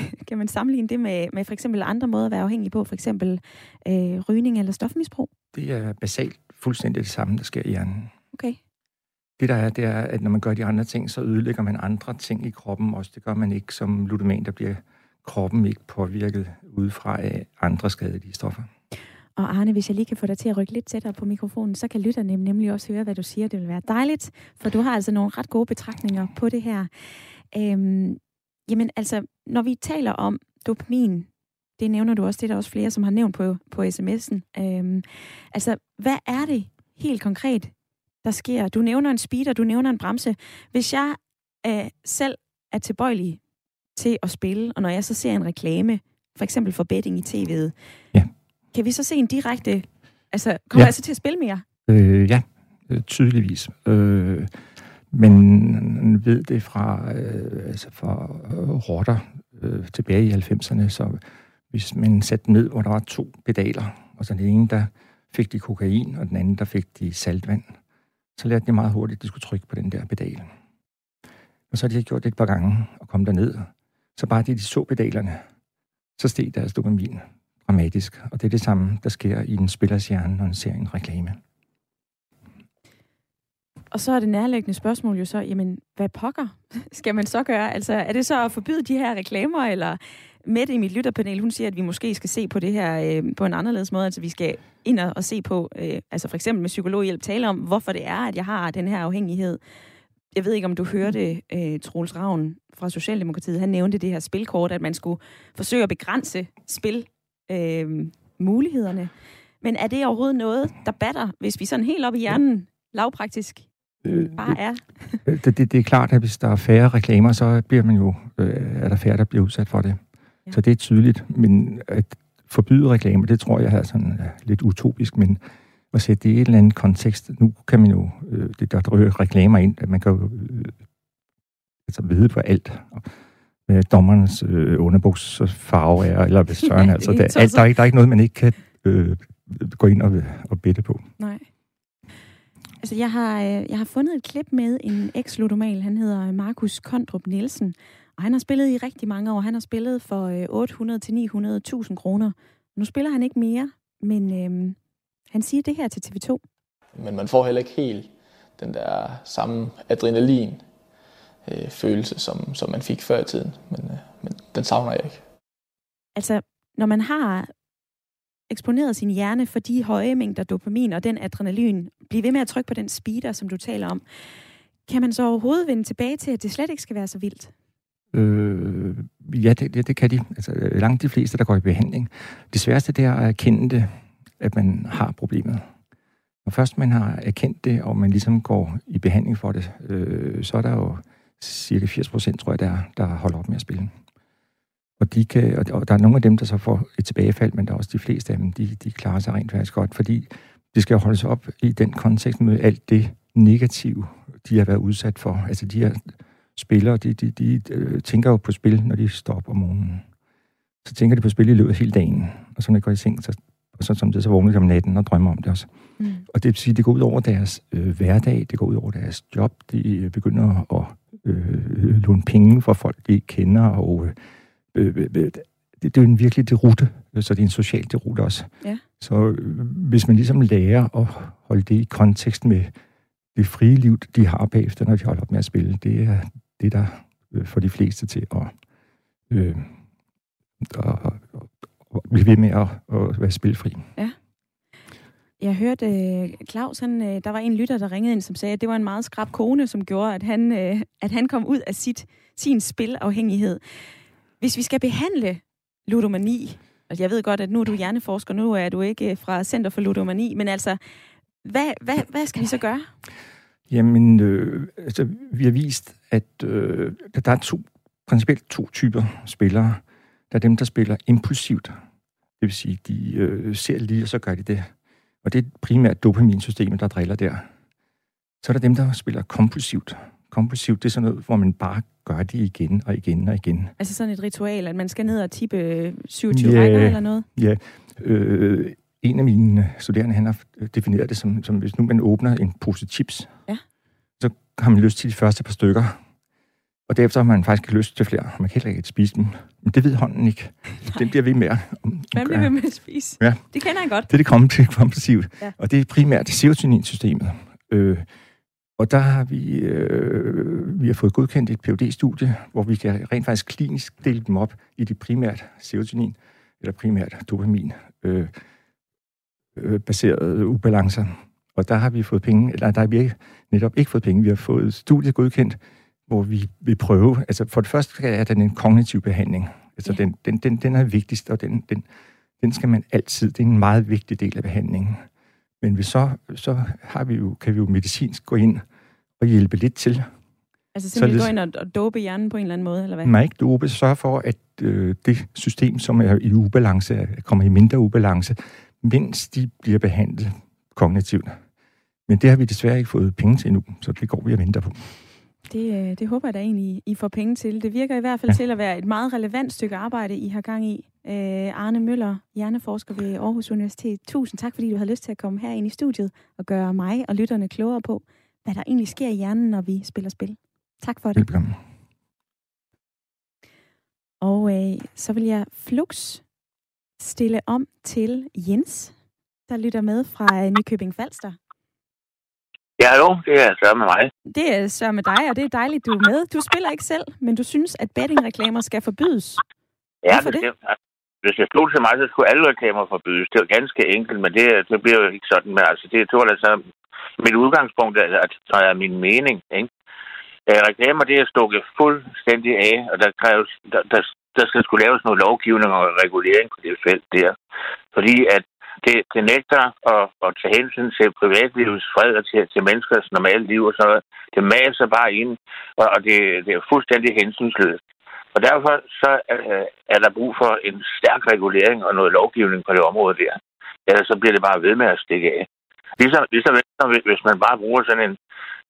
A: kan man sammenligne det med, med for eksempel andre måder at være afhængig på, for eksempel øh, rygning eller stofmisbrug?
I: Det er basalt fuldstændig det samme, der sker i hjernen.
A: Okay.
I: Det der er, det er, at når man gør de andre ting, så ødelægger man andre ting i kroppen også. Det gør man ikke som ludoman, der bliver kroppen ikke påvirket udefra af andre skadelige stoffer.
A: Og Arne, hvis jeg lige kan få dig til at rykke lidt tættere på mikrofonen, så kan lytterne nemlig også høre, hvad du siger. Det vil være dejligt, for du har altså nogle ret gode betragtninger på det her. Øhm, jamen altså, når vi taler om dopamin, det nævner du også, det er der også flere, som har nævnt på, på sms'en. Øhm, altså, hvad er det helt konkret, der sker? Du nævner en speeder, du nævner en bremse. Hvis jeg øh, selv er tilbøjelig til at spille, og når jeg så ser en reklame, for eksempel for betting i tv'et,
I: ja.
A: kan vi så se en direkte... Altså, kommer ja. jeg så til at spille mere?
I: Øh, ja, øh, tydeligvis. Øh, men ved det fra, øh, altså fra øh, rotter øh, tilbage i 90'erne, så hvis man satte ned, hvor der var to pedaler, og så den ene, der fik de kokain, og den anden, der fik de saltvand, så lærte de meget hurtigt, at de skulle trykke på den der pedal. Og så har de gjort det et par gange og kom derned. Så bare de, de så pedalerne, så steg deres dopamin dramatisk. Og det er det samme, der sker i en spillers hjerne, når man ser en reklame.
A: Og så er det nærliggende spørgsmål jo så, jamen, hvad pokker skal man så gøre? Altså, er det så at forbyde de her reklamer, eller Mette i mit lytterpanel, hun siger, at vi måske skal se på det her øh, på en anderledes måde. Altså, vi skal ind og, og se på, øh, altså for eksempel med psykologhjælp, tale om, hvorfor det er, at jeg har den her afhængighed. Jeg ved ikke, om du hørte øh, Troels Ravn fra Socialdemokratiet. Han nævnte det her spilkort, at man skulle forsøge at begrænse spil øh, mulighederne. Men er det overhovedet noget, der batter, hvis vi sådan helt op i hjernen, lavpraktisk,
I: Øh,
A: bare er?
I: det, det, det er klart, at hvis der er færre reklamer, så bliver man jo, øh, er der færre, der bliver udsat for det. Ja. Så det er tydeligt. Men at forbyde reklamer, det tror jeg er sådan er lidt utopisk, men at sætte det i et eller andet kontekst. Nu kan man jo, øh, det der drøger reklamer ind, at man kan jo øh, altså vide på alt. Med dommernes øh, underbuks farve er, eller hvad søren, ja, altså. Der, alt, der, er ikke, der er ikke noget, man ikke kan øh, gå ind og, og bette på.
A: Nej. Altså, jeg har, øh, jeg har fundet et klip med en eks-ludomal. Han hedder Markus Kondrup Nielsen. Og han har spillet i rigtig mange år. Han har spillet for 800 øh, til 900.000 kroner. Nu spiller han ikke mere, men øhm, han siger det her til TV2.
J: Men man får heller ikke helt den der samme adrenalin øh, følelse, som, som man fik før i tiden. Men, øh, men den savner jeg ikke.
A: Altså, når man har eksponeret sin hjerne for de høje mængder dopamin og den adrenalin, blive ved med at trykke på den speeder, som du taler om, kan man så overhovedet vende tilbage til, at det slet ikke skal være så vildt?
I: Øh, ja, det, det, det kan de. Altså, langt de fleste, der går i behandling. Det sværeste, det er at erkende det, at man har problemet. Når først man har erkendt det, og man ligesom går i behandling for det, øh, så er der jo cirka 80 procent, tror jeg, der, der holder op med at spille. Og, de kan, og der er nogle af dem, der så får et tilbagefald, men der er også de fleste af dem, de, de klarer sig rent faktisk godt, fordi det skal holdes op i den kontekst med alt det negative, de har været udsat for. Altså de her spillere, de, de, de, de øh, tænker jo på spil, når de står op om morgenen. Så tænker de på spil i løbet af hele dagen, og så når de går i seng, så, og så som det så vågner de om natten og drømmer om det også. Mm. Og det vil sige, det går ud over deres øh, hverdag, det går ud over deres job, de øh, begynder at øh, låne penge for folk, de ikke kender, og øh, øh, øh, det, det er jo en virkelig derute, så det er en social derute også. Ja. Så øh, hvis man ligesom lærer at holde det i kontekst med det frie liv, de har bagefter, når de holder op med at spille, det er det, der øh, får de fleste til at, øh, at, at, blive ved med at, at være spilfri.
A: Ja. Jeg hørte Claus, han, der var en lytter, der ringede ind, som sagde, at det var en meget skrab kone, som gjorde, at han, at han kom ud af sit, sin spilafhængighed. Hvis vi skal behandle ludomani, altså jeg ved godt, at nu er du hjerneforsker, nu er du ikke fra Center for Ludomani, men altså, hvad, hvad, hvad skal vi så gøre?
I: Jamen, øh, altså, vi har vist, at øh, der er to, principielt to typer spillere. Der er dem, der spiller impulsivt. Det vil sige, de øh, ser lige, og så gør de det. Og det er primært dopaminsystemet, der driller der. Så er der dem, der spiller kompulsivt. Kompulsivt, det er sådan noget, hvor man bare gør det igen og igen og igen.
A: Altså sådan et ritual, at man skal ned og tippe 27 ja, rækker eller noget?
I: Ja. Øh, en af mine studerende, han har defineret det som, som hvis nu man åbner en pose chips, ja. så har man lyst til de første par stykker. Og derefter har man faktisk lyst til flere. Man kan heller ikke spise dem. Men det ved hånden ikke. Nej. Den bliver ved med at...
A: Hvem bliver ved med at spise? Ja. Det kender jeg godt.
I: Det er det kompulsivt. Ja. Og det er primært serotoninsystemet. Øh, og der har vi, øh, vi har fået godkendt et phd studie hvor vi kan rent faktisk klinisk dele dem op i de primært serotonin, eller primært dopamin, øh, øh, baserede ubalancer. Og der har vi fået penge, eller der har vi ikke, netop ikke fået penge. Vi har fået studiet godkendt, hvor vi vil prøve, altså for det første er den en kognitiv behandling. Altså ja. den, den, den, den er vigtigst, og den, den, den skal man altid, det er en meget vigtig del af behandlingen. Men vi så, så har vi jo, kan vi jo medicinsk gå ind og hjælpe lidt til.
A: Altså simpelthen gå ind og, og dope hjernen på en eller anden måde, eller hvad?
I: Nej, ikke dope. Sørge for, at øh, det system, som er i ubalance, kommer i mindre ubalance, mens de bliver behandlet kognitivt. Men det har vi desværre ikke fået penge til endnu, så det går vi og venter på.
A: Det, øh, det håber jeg da egentlig, I får penge til. Det virker i hvert fald ja. til at være et meget relevant stykke arbejde, I har gang i. Øh, Arne Møller, hjerneforsker ved Aarhus Universitet. Tusind tak, fordi du har lyst til at komme her ind i studiet og gøre mig og lytterne klogere på, hvad der egentlig sker i hjernen, når vi spiller spil. Tak for det.
I: Velkommen.
A: Og øh, så vil jeg flux stille om til Jens, der lytter med fra øh, Nykøbing Falster.
K: Ja, hallo, det er så med mig.
A: Det er så med dig, og det er dejligt, du er med. Du spiller ikke selv, men du synes, at bettingreklamer skal forbydes.
K: Ja,
A: Hvorfor det?
K: Hvis jeg stod til mig, så skulle alle reklamer forbydes. Det er ganske enkelt, men det, det bliver jo ikke sådan. Men altså, det er to, altså, mit udgangspunkt, er, at er min mening. Ikke? Øh, reklamer, det er stukket fuldstændig af, og der kræves, der, der, der skal skulle laves noget lovgivning og regulering på det felt der. Fordi at det, det nægter at, at tage hensyn til privatlivets fred og til, til menneskers normale liv og sådan noget. Det maser bare ind, og, og det, det er fuldstændig hensynsløst. Og derfor så øh, er der brug for en stærk regulering og noget lovgivning på det område der. Ellers så bliver det bare ved med at stikke af. Ligesom, ligesom, ligesom hvis man bare bruger sådan en,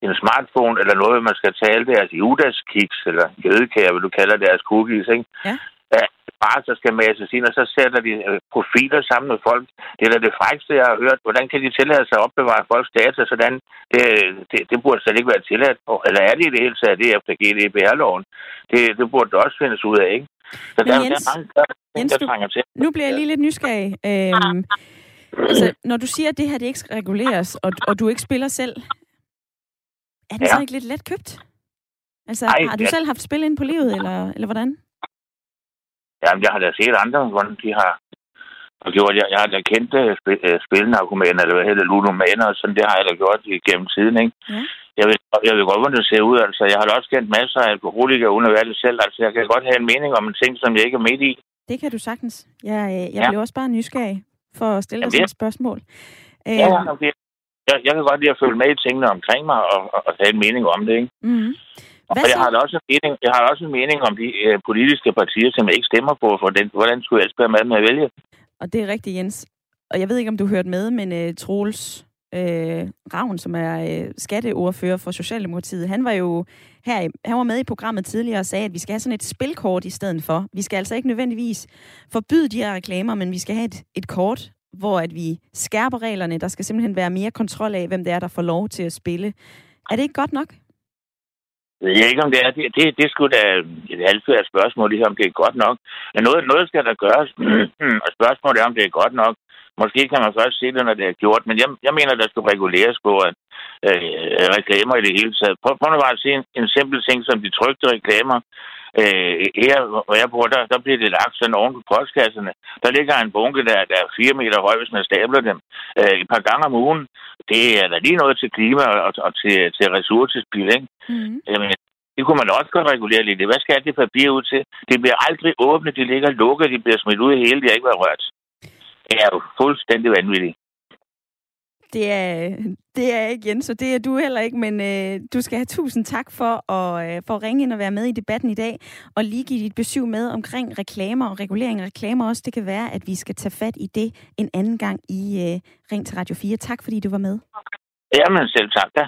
K: en smartphone eller noget, man skal tale deres judaskiks eller jødekager, hvad du kalder deres cookies, ikke?
A: Ja.
K: Ja, bare så skal mases ind, og så sætter de øh, profiler sammen med folk. Det er da det frækste, jeg har hørt. Hvordan kan de tillade sig at opbevare folks data sådan? Det, det, det burde slet ikke være tilladt. Eller er det i det hele taget det efter GDPR-loven? Det, det burde det også findes ud af, ikke? Så
A: Men
K: der,
A: Jens,
K: der er mange, der,
A: Jens,
K: der trænger til.
A: Nu bliver jeg lige lidt nysgerrig. Øhm, altså, når du siger, at det her det ikke skal reguleres, og, og du ikke spiller selv, er den
K: Ja.
A: så ikke lidt let købt? Altså,
K: Ej,
A: har du
K: ja.
A: selv haft spil ind på livet, eller, eller hvordan?
K: Jamen, jeg har da set andre, hvordan de har og gjort. Jeg, jeg har da kendt uh, spil, uh, spilnarkomaner, eller hvad hedder ludomaner, og sådan, det har jeg da gjort igennem tiden, ikke?
A: Ja.
K: Jeg ved, jeg ved godt, hvordan det ser ud, altså. Jeg har da også kendt masser af alkoholikere, uden at være det selv. Altså, jeg kan godt have en mening om en ting, som jeg ikke er midt i.
A: Det kan du sagtens. Jeg, øh, jeg
K: Ja.
A: blev også bare nysgerrig for at stille dig sådan et spørgsmål.
K: Ja, okay. jeg, jeg kan godt lide at følge med i tingene omkring mig, og, og, og have en mening om det, ikke?
A: Mhm.
K: Og
A: Hvad
K: jeg har, også en mening, jeg har også en mening om de øh, politiske partier, som jeg ikke stemmer på, for den, hvordan skulle jeg ellers være med, at vælge?
A: Og det er rigtigt, Jens. Og jeg ved ikke, om du hørte med, men uh, Troels uh, Ravn, som er uh, skatteordfører for Socialdemokratiet, han var jo her, i- han var med i programmet tidligere og sagde, at vi skal have sådan et spilkort i stedet for. Vi skal altså ikke nødvendigvis forbyde de her reklamer, men vi skal have et, et kort, hvor at vi skærper reglerne. Der skal simpelthen være mere kontrol af, hvem det er, der får lov til at spille. Er det ikke godt nok?
K: Jeg ikke, om det er. Det, det, det skulle da et halvfærdigt spørgsmål, lige om det er godt nok. Men noget, noget skal der gøres, og spørgsmålet er, om det er godt nok. Måske kan man først se det, når det er gjort, men jeg, jeg mener, der skulle reguleres på at, øh, reklamer i det hele taget. Prøv, prøv nu bare at se en, en simpel ting som de trygte reklamer. Øh, her, hvor jeg bor, der, der bliver det lagt sådan oven på postkasserne. Der ligger en bunke, der, der er fire meter høj, hvis man stabler dem øh, et par gange om ugen. Det er da lige noget til klima og, og til, til ressourcespil, ikke?
A: Mm-hmm.
K: Jamen, det kunne man også godt regulere lidt. Hvad skal det papir ud til? Det bliver aldrig åbnet, det ligger lukket, de bliver smidt ud i hele, de har ikke været rørt. Det er jo fuldstændig vanvittigt.
A: Det er, det er ikke Jens, og det er du heller ikke, men øh, du skal have tusind tak for at, øh, for at ringe ind og være med i debatten i dag, og lige give dit besøg med omkring reklamer og regulering af reklamer også. Det kan være, at vi skal tage fat i det en anden gang i øh, Ring til Radio 4. Tak fordi du var med.
K: Jamen, selv tak da.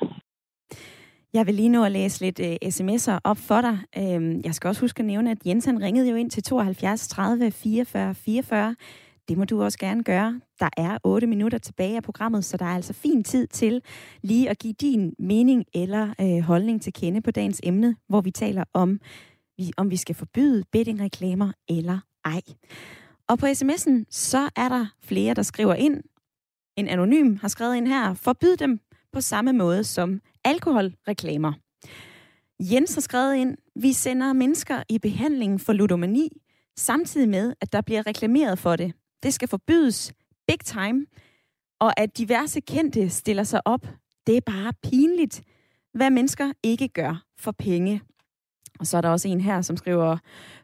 A: Jeg vil lige nå at læse lidt øh, sms'er op for dig. Øhm, jeg skal også huske at nævne, at Jens han ringede jo ind til 72 30 44 44. Det må du også gerne gøre. Der er 8 minutter tilbage af programmet, så der er altså fin tid til lige at give din mening eller øh, holdning til kende på dagens emne, hvor vi taler om, vi, om vi skal forbyde bettingreklamer eller ej. Og på sms'en, så er der flere, der skriver ind. En anonym har skrevet ind her, forbyd dem på samme måde som alkoholreklamer. Jens har skrevet ind, vi sender mennesker i behandling for ludomani, samtidig med, at der bliver reklameret for det. Det skal forbydes big time, og at diverse kendte stiller sig op, det er bare pinligt, hvad mennesker ikke gør for penge. Og så er der også en her, som skriver,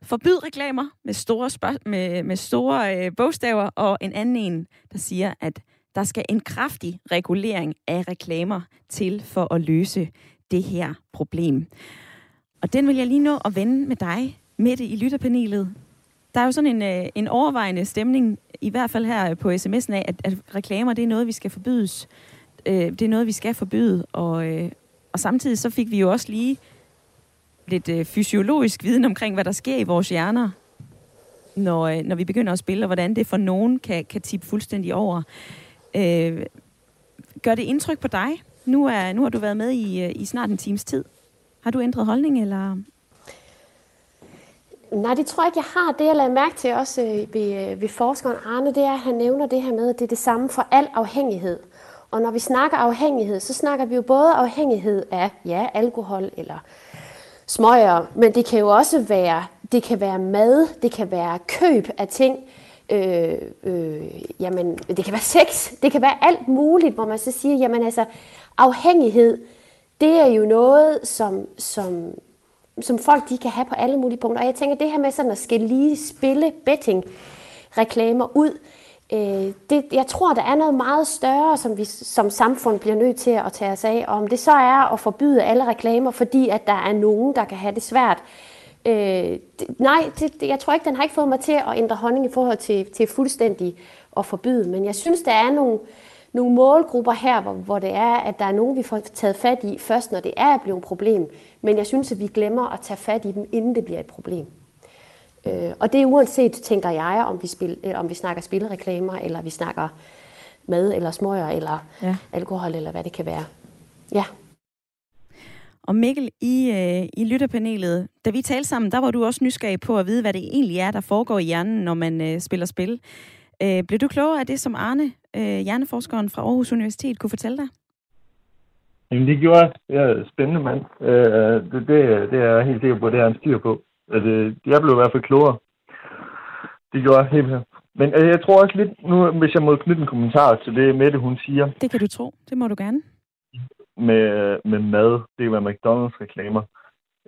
A: forbyd reklamer med store, spørg- med, med store øh, bogstaver, og en anden en, der siger, at der skal en kraftig regulering af reklamer til for at løse det her problem. Og den vil jeg lige nå at vende med dig, Mette, i lytterpanelet. Der er jo sådan en, øh, en overvejende stemning, i hvert fald her på sms'en af, at, at reklamer det er noget, vi skal forbydes. øh, det er noget, vi skal forbyde. Og, øh, og samtidig så fik vi jo også lige lidt øh, fysiologisk viden omkring, hvad der sker i vores hjerner, når, øh, når vi begynder at spille, og hvordan det for nogen kan, kan tippe fuldstændig over. Øh, gør det indtryk på dig? Nu, er, nu har du været med i, øh, i snart en times tid. Har du ændret holdning, eller
E: Nej, det tror jeg ikke, jeg har. Det, jeg lagde mærke til også øh, ved, øh, ved forskeren Arne, det er, at han nævner det her med, at det er det samme for al afhængighed. Og når vi snakker afhængighed, så snakker vi jo både afhængighed af, ja, alkohol eller smøger, men det kan jo også være, det kan være mad, det kan være køb af ting, øh, øh, jamen, det kan være sex, det kan være alt muligt, hvor man så siger, jamen altså, afhængighed, det er jo noget, som, som, som folk de kan have på alle mulige punkter. Og jeg tænker, det her med sådan at skal lige spille betting reklamer ud, øh, det, jeg tror, der er noget meget større, som vi som samfund bliver nødt til at tage os af. Om det så er at forbyde alle reklamer, fordi at der er nogen, der kan have det svært. Øh, det, nej, det, jeg tror ikke, den har ikke fået mig til at ændre holdning i forhold til, til fuldstændig at forbyde. Men jeg synes, der er nogle, nogle målgrupper her, hvor, hvor det er, at der er nogen, vi får taget fat i først, når det er blevet et problem. Men jeg synes, at vi glemmer at tage fat i dem, inden det bliver et problem. Øh, og det er uanset, tænker jeg, om vi, spil, øh, om vi snakker spilreklamer, eller vi snakker mad, eller smøger, eller ja. alkohol, eller hvad det kan være. Ja.
A: Og Mikkel, i, øh, i lytterpanelet, da vi talte sammen, der var du også nysgerrig på at vide, hvad det egentlig er, der foregår i hjernen, når man øh, spiller spil. Øh, blev du klogere af det, som Arne, øh, hjerneforskeren fra Aarhus Universitet, kunne fortælle dig?
D: Jamen, det gjorde jeg. Er spændende mand. Øh, det, det, det er jeg helt sikker på, det er en styr på. At, øh, jeg blev i hvert fald klogere. Det gjorde jeg helt her. Men øh, jeg tror også lidt, nu hvis jeg må knytte en kommentar til det Mette, hun siger.
A: Det kan du tro. Det må du gerne.
D: Med, med mad. Det er med McDonald's-reklamer.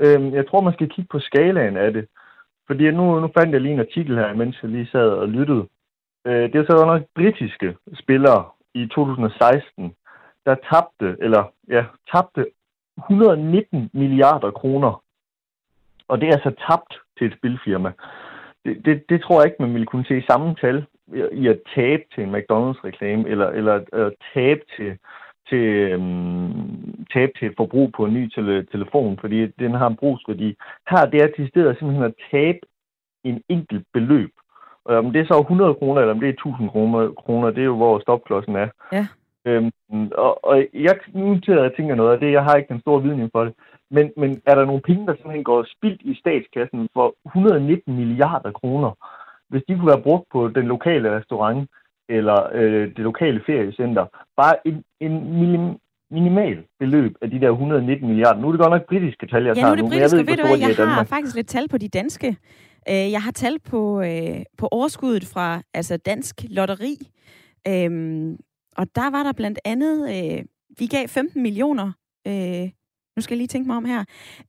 D: Øh, jeg tror, man skal kigge på skalaen af det. Fordi nu, nu fandt jeg lige en artikel her, mens jeg lige sad og lyttede. Øh, det er så nok britiske spillere i 2016, der tabte, eller ja, tabte 119 milliarder kroner. Og det er altså tabt til et spilfirma. Det, det, det tror jeg ikke, man ville kunne se samme tal i at tabe til en McDonald's-reklame, eller, eller at tabe til, til, um, tabe til et forbrug på en ny tele, telefon, fordi den har en brugsværdi. Her det er til stedet simpelthen at tabe en enkelt beløb. Og om det er så 100 kroner, eller om det er 1000 kroner, kroner det er jo, hvor stopklodsen er.
A: Ja.
D: Øhm, og, og jeg, nu til at tænke noget af det, jeg har ikke den store viden for det, men, men er der nogle penge, der simpelthen går spildt i statskassen for 119 milliarder kroner, hvis de kunne være brugt på den lokale restaurant eller øh, det lokale feriecenter, bare en, en minim, minimal beløb af de der 119 milliarder. Nu er det godt nok britiske tal, jeg
A: ja,
D: tager
A: nu. er det britiske, jeg ved, ved du hvad, jeg har faktisk lidt tal på de danske. Øh, jeg har tal på, øh, på overskuddet fra altså dansk lotteri. Øhm, og der var der blandt andet, øh, vi gav 15 millioner, øh, nu skal jeg lige tænke mig om her,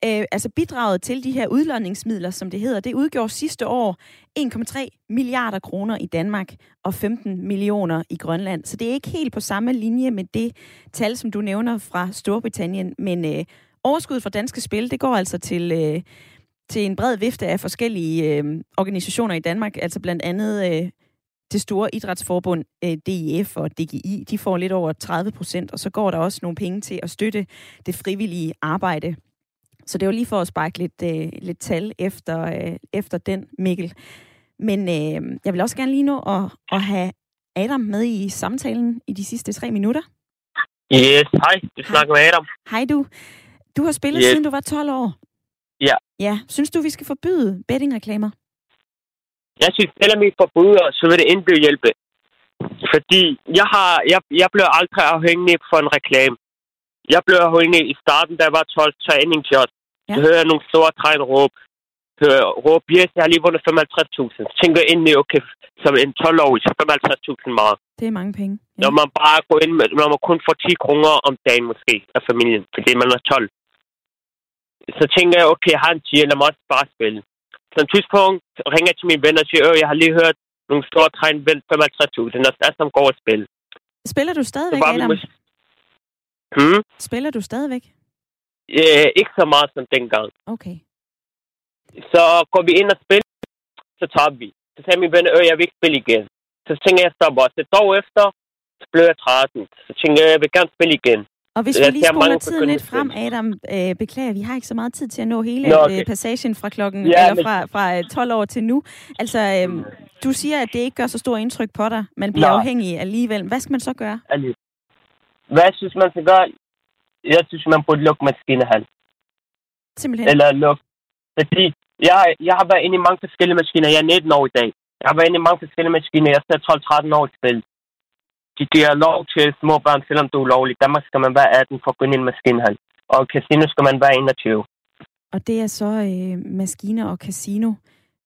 A: øh, altså bidraget til de her udlåningsmidler, som det hedder, det udgjorde sidste år 1,3 milliarder kroner i Danmark og 15 millioner i Grønland. Så det er ikke helt på samme linje med det tal, som du nævner fra Storbritannien, men øh, overskuddet fra danske spil, det går altså til... Øh, til en bred vifte af forskellige øh, organisationer i Danmark, altså blandt andet øh, det store idrætsforbund øh, DIF og DGI, de får lidt over 30 procent, og så går der også nogle penge til at støtte det frivillige arbejde. Så det var lige for at sparke lidt, øh, lidt tal efter, øh, efter den, Mikkel. Men øh, jeg vil også gerne lige nå at, at have Adam med i samtalen i de sidste tre minutter.
L: Yes, hej. Du snakker med Adam.
A: Hej du. Du har spillet yes. siden du var 12 år.
L: Ja.
A: Ja. Synes du, vi skal forbyde bettingreklamer?
L: Jeg synes, selvom vi forbyder, så vil det ikke hjælpe. Fordi jeg, har, jeg, jeg blev aldrig afhængig for en reklame. Jeg blev afhængig i starten, da jeg var 12 træningsjob. Ja. Så hører jeg nogle store træn råb. Hører råb, yes, jeg har lige vundet 55.000. Så tænker jeg egentlig, okay, som en 12-årig, så 55.000 meget.
A: Det er mange penge.
L: Ja. Når man bare går ind med, når man kun får 10 kroner om dagen måske af familien, fordi man er 12. Så tænker jeg, okay, jeg har en 10, lad mig også bare spille. På et tidspunkt ringer jeg til mine venner og siger, øh, jeg har lige hørt nogle store træn vendt 55.000, og der er som går at spille.
A: Spiller du stadigvæk, Adam?
L: Mus- hmm?
A: Spiller du stadigvæk?
L: Øh, ikke så meget som dengang.
A: Okay.
L: Så går vi ind og spiller, så tager vi. Så sagde min venner, øh, jeg vil ikke spille igen. Så tænker jeg, stopper. Så et år efter, Så blev jeg træt. Så tænkte jeg, jeg vil gerne spille igen.
A: Og hvis vi lige spoler tiden lidt frem, Adam, øh, beklager, vi har ikke så meget tid til at nå hele
L: Nå,
A: Nå,
L: okay.
A: øh, passagen fra klokken,
L: Ja,
A: eller fra, fra øh, 12 år til nu. Altså, øh, du siger, at det ikke gør så stor indtryk på dig. Man bliver
L: Nej.
A: afhængig alligevel. Hvad skal man så gøre?
L: Hvad synes, man skal gøre? Jeg synes, man burde lukke maskinehallen.
A: Simpelthen.
L: Eller lukke. Fordi jeg, jeg har været inde i mange forskellige maskiner. Jeg er 19 år i dag. Jeg har været inde i mange forskellige maskiner. Jeg er 12-13 år i spil. De giver lov til små børn, selvom det er ulovligt. I Danmark skal man være 18 for at gå ind i en maskinhal. Og casino skal man være 21.
A: Og det er så øh, maskiner og casino,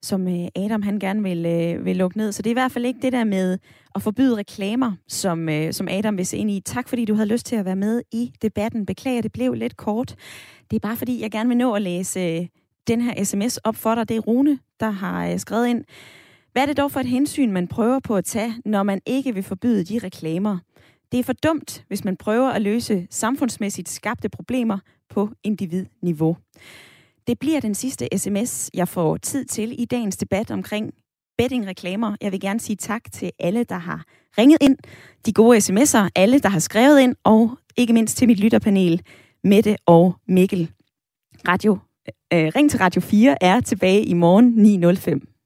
A: som øh, Adam han gerne vil, øh, vil lukke ned. Så det er i hvert fald ikke det der med at forbyde reklamer, som, øh, som Adam vil se ind i. Tak fordi du havde lyst til at være med i debatten. Beklager, det blev lidt kort. Det er bare fordi, jeg gerne vil nå at læse øh, den her sms op for dig. Det er Rune, der har øh, skrevet ind. Hvad er det dog for et hensyn, man prøver på at tage, når man ikke vil forbyde de reklamer? Det er for dumt, hvis man prøver at løse samfundsmæssigt skabte problemer på individniveau. Det bliver den sidste sms, jeg får tid til i dagens debat omkring bettingreklamer. Jeg vil gerne sige tak til alle, der har ringet ind, de gode sms'er, alle, der har skrevet ind, og ikke mindst til mit lytterpanel, Mette og Mikkel. Radio, øh, øh Ring til Radio 4 er tilbage i morgen 9.05.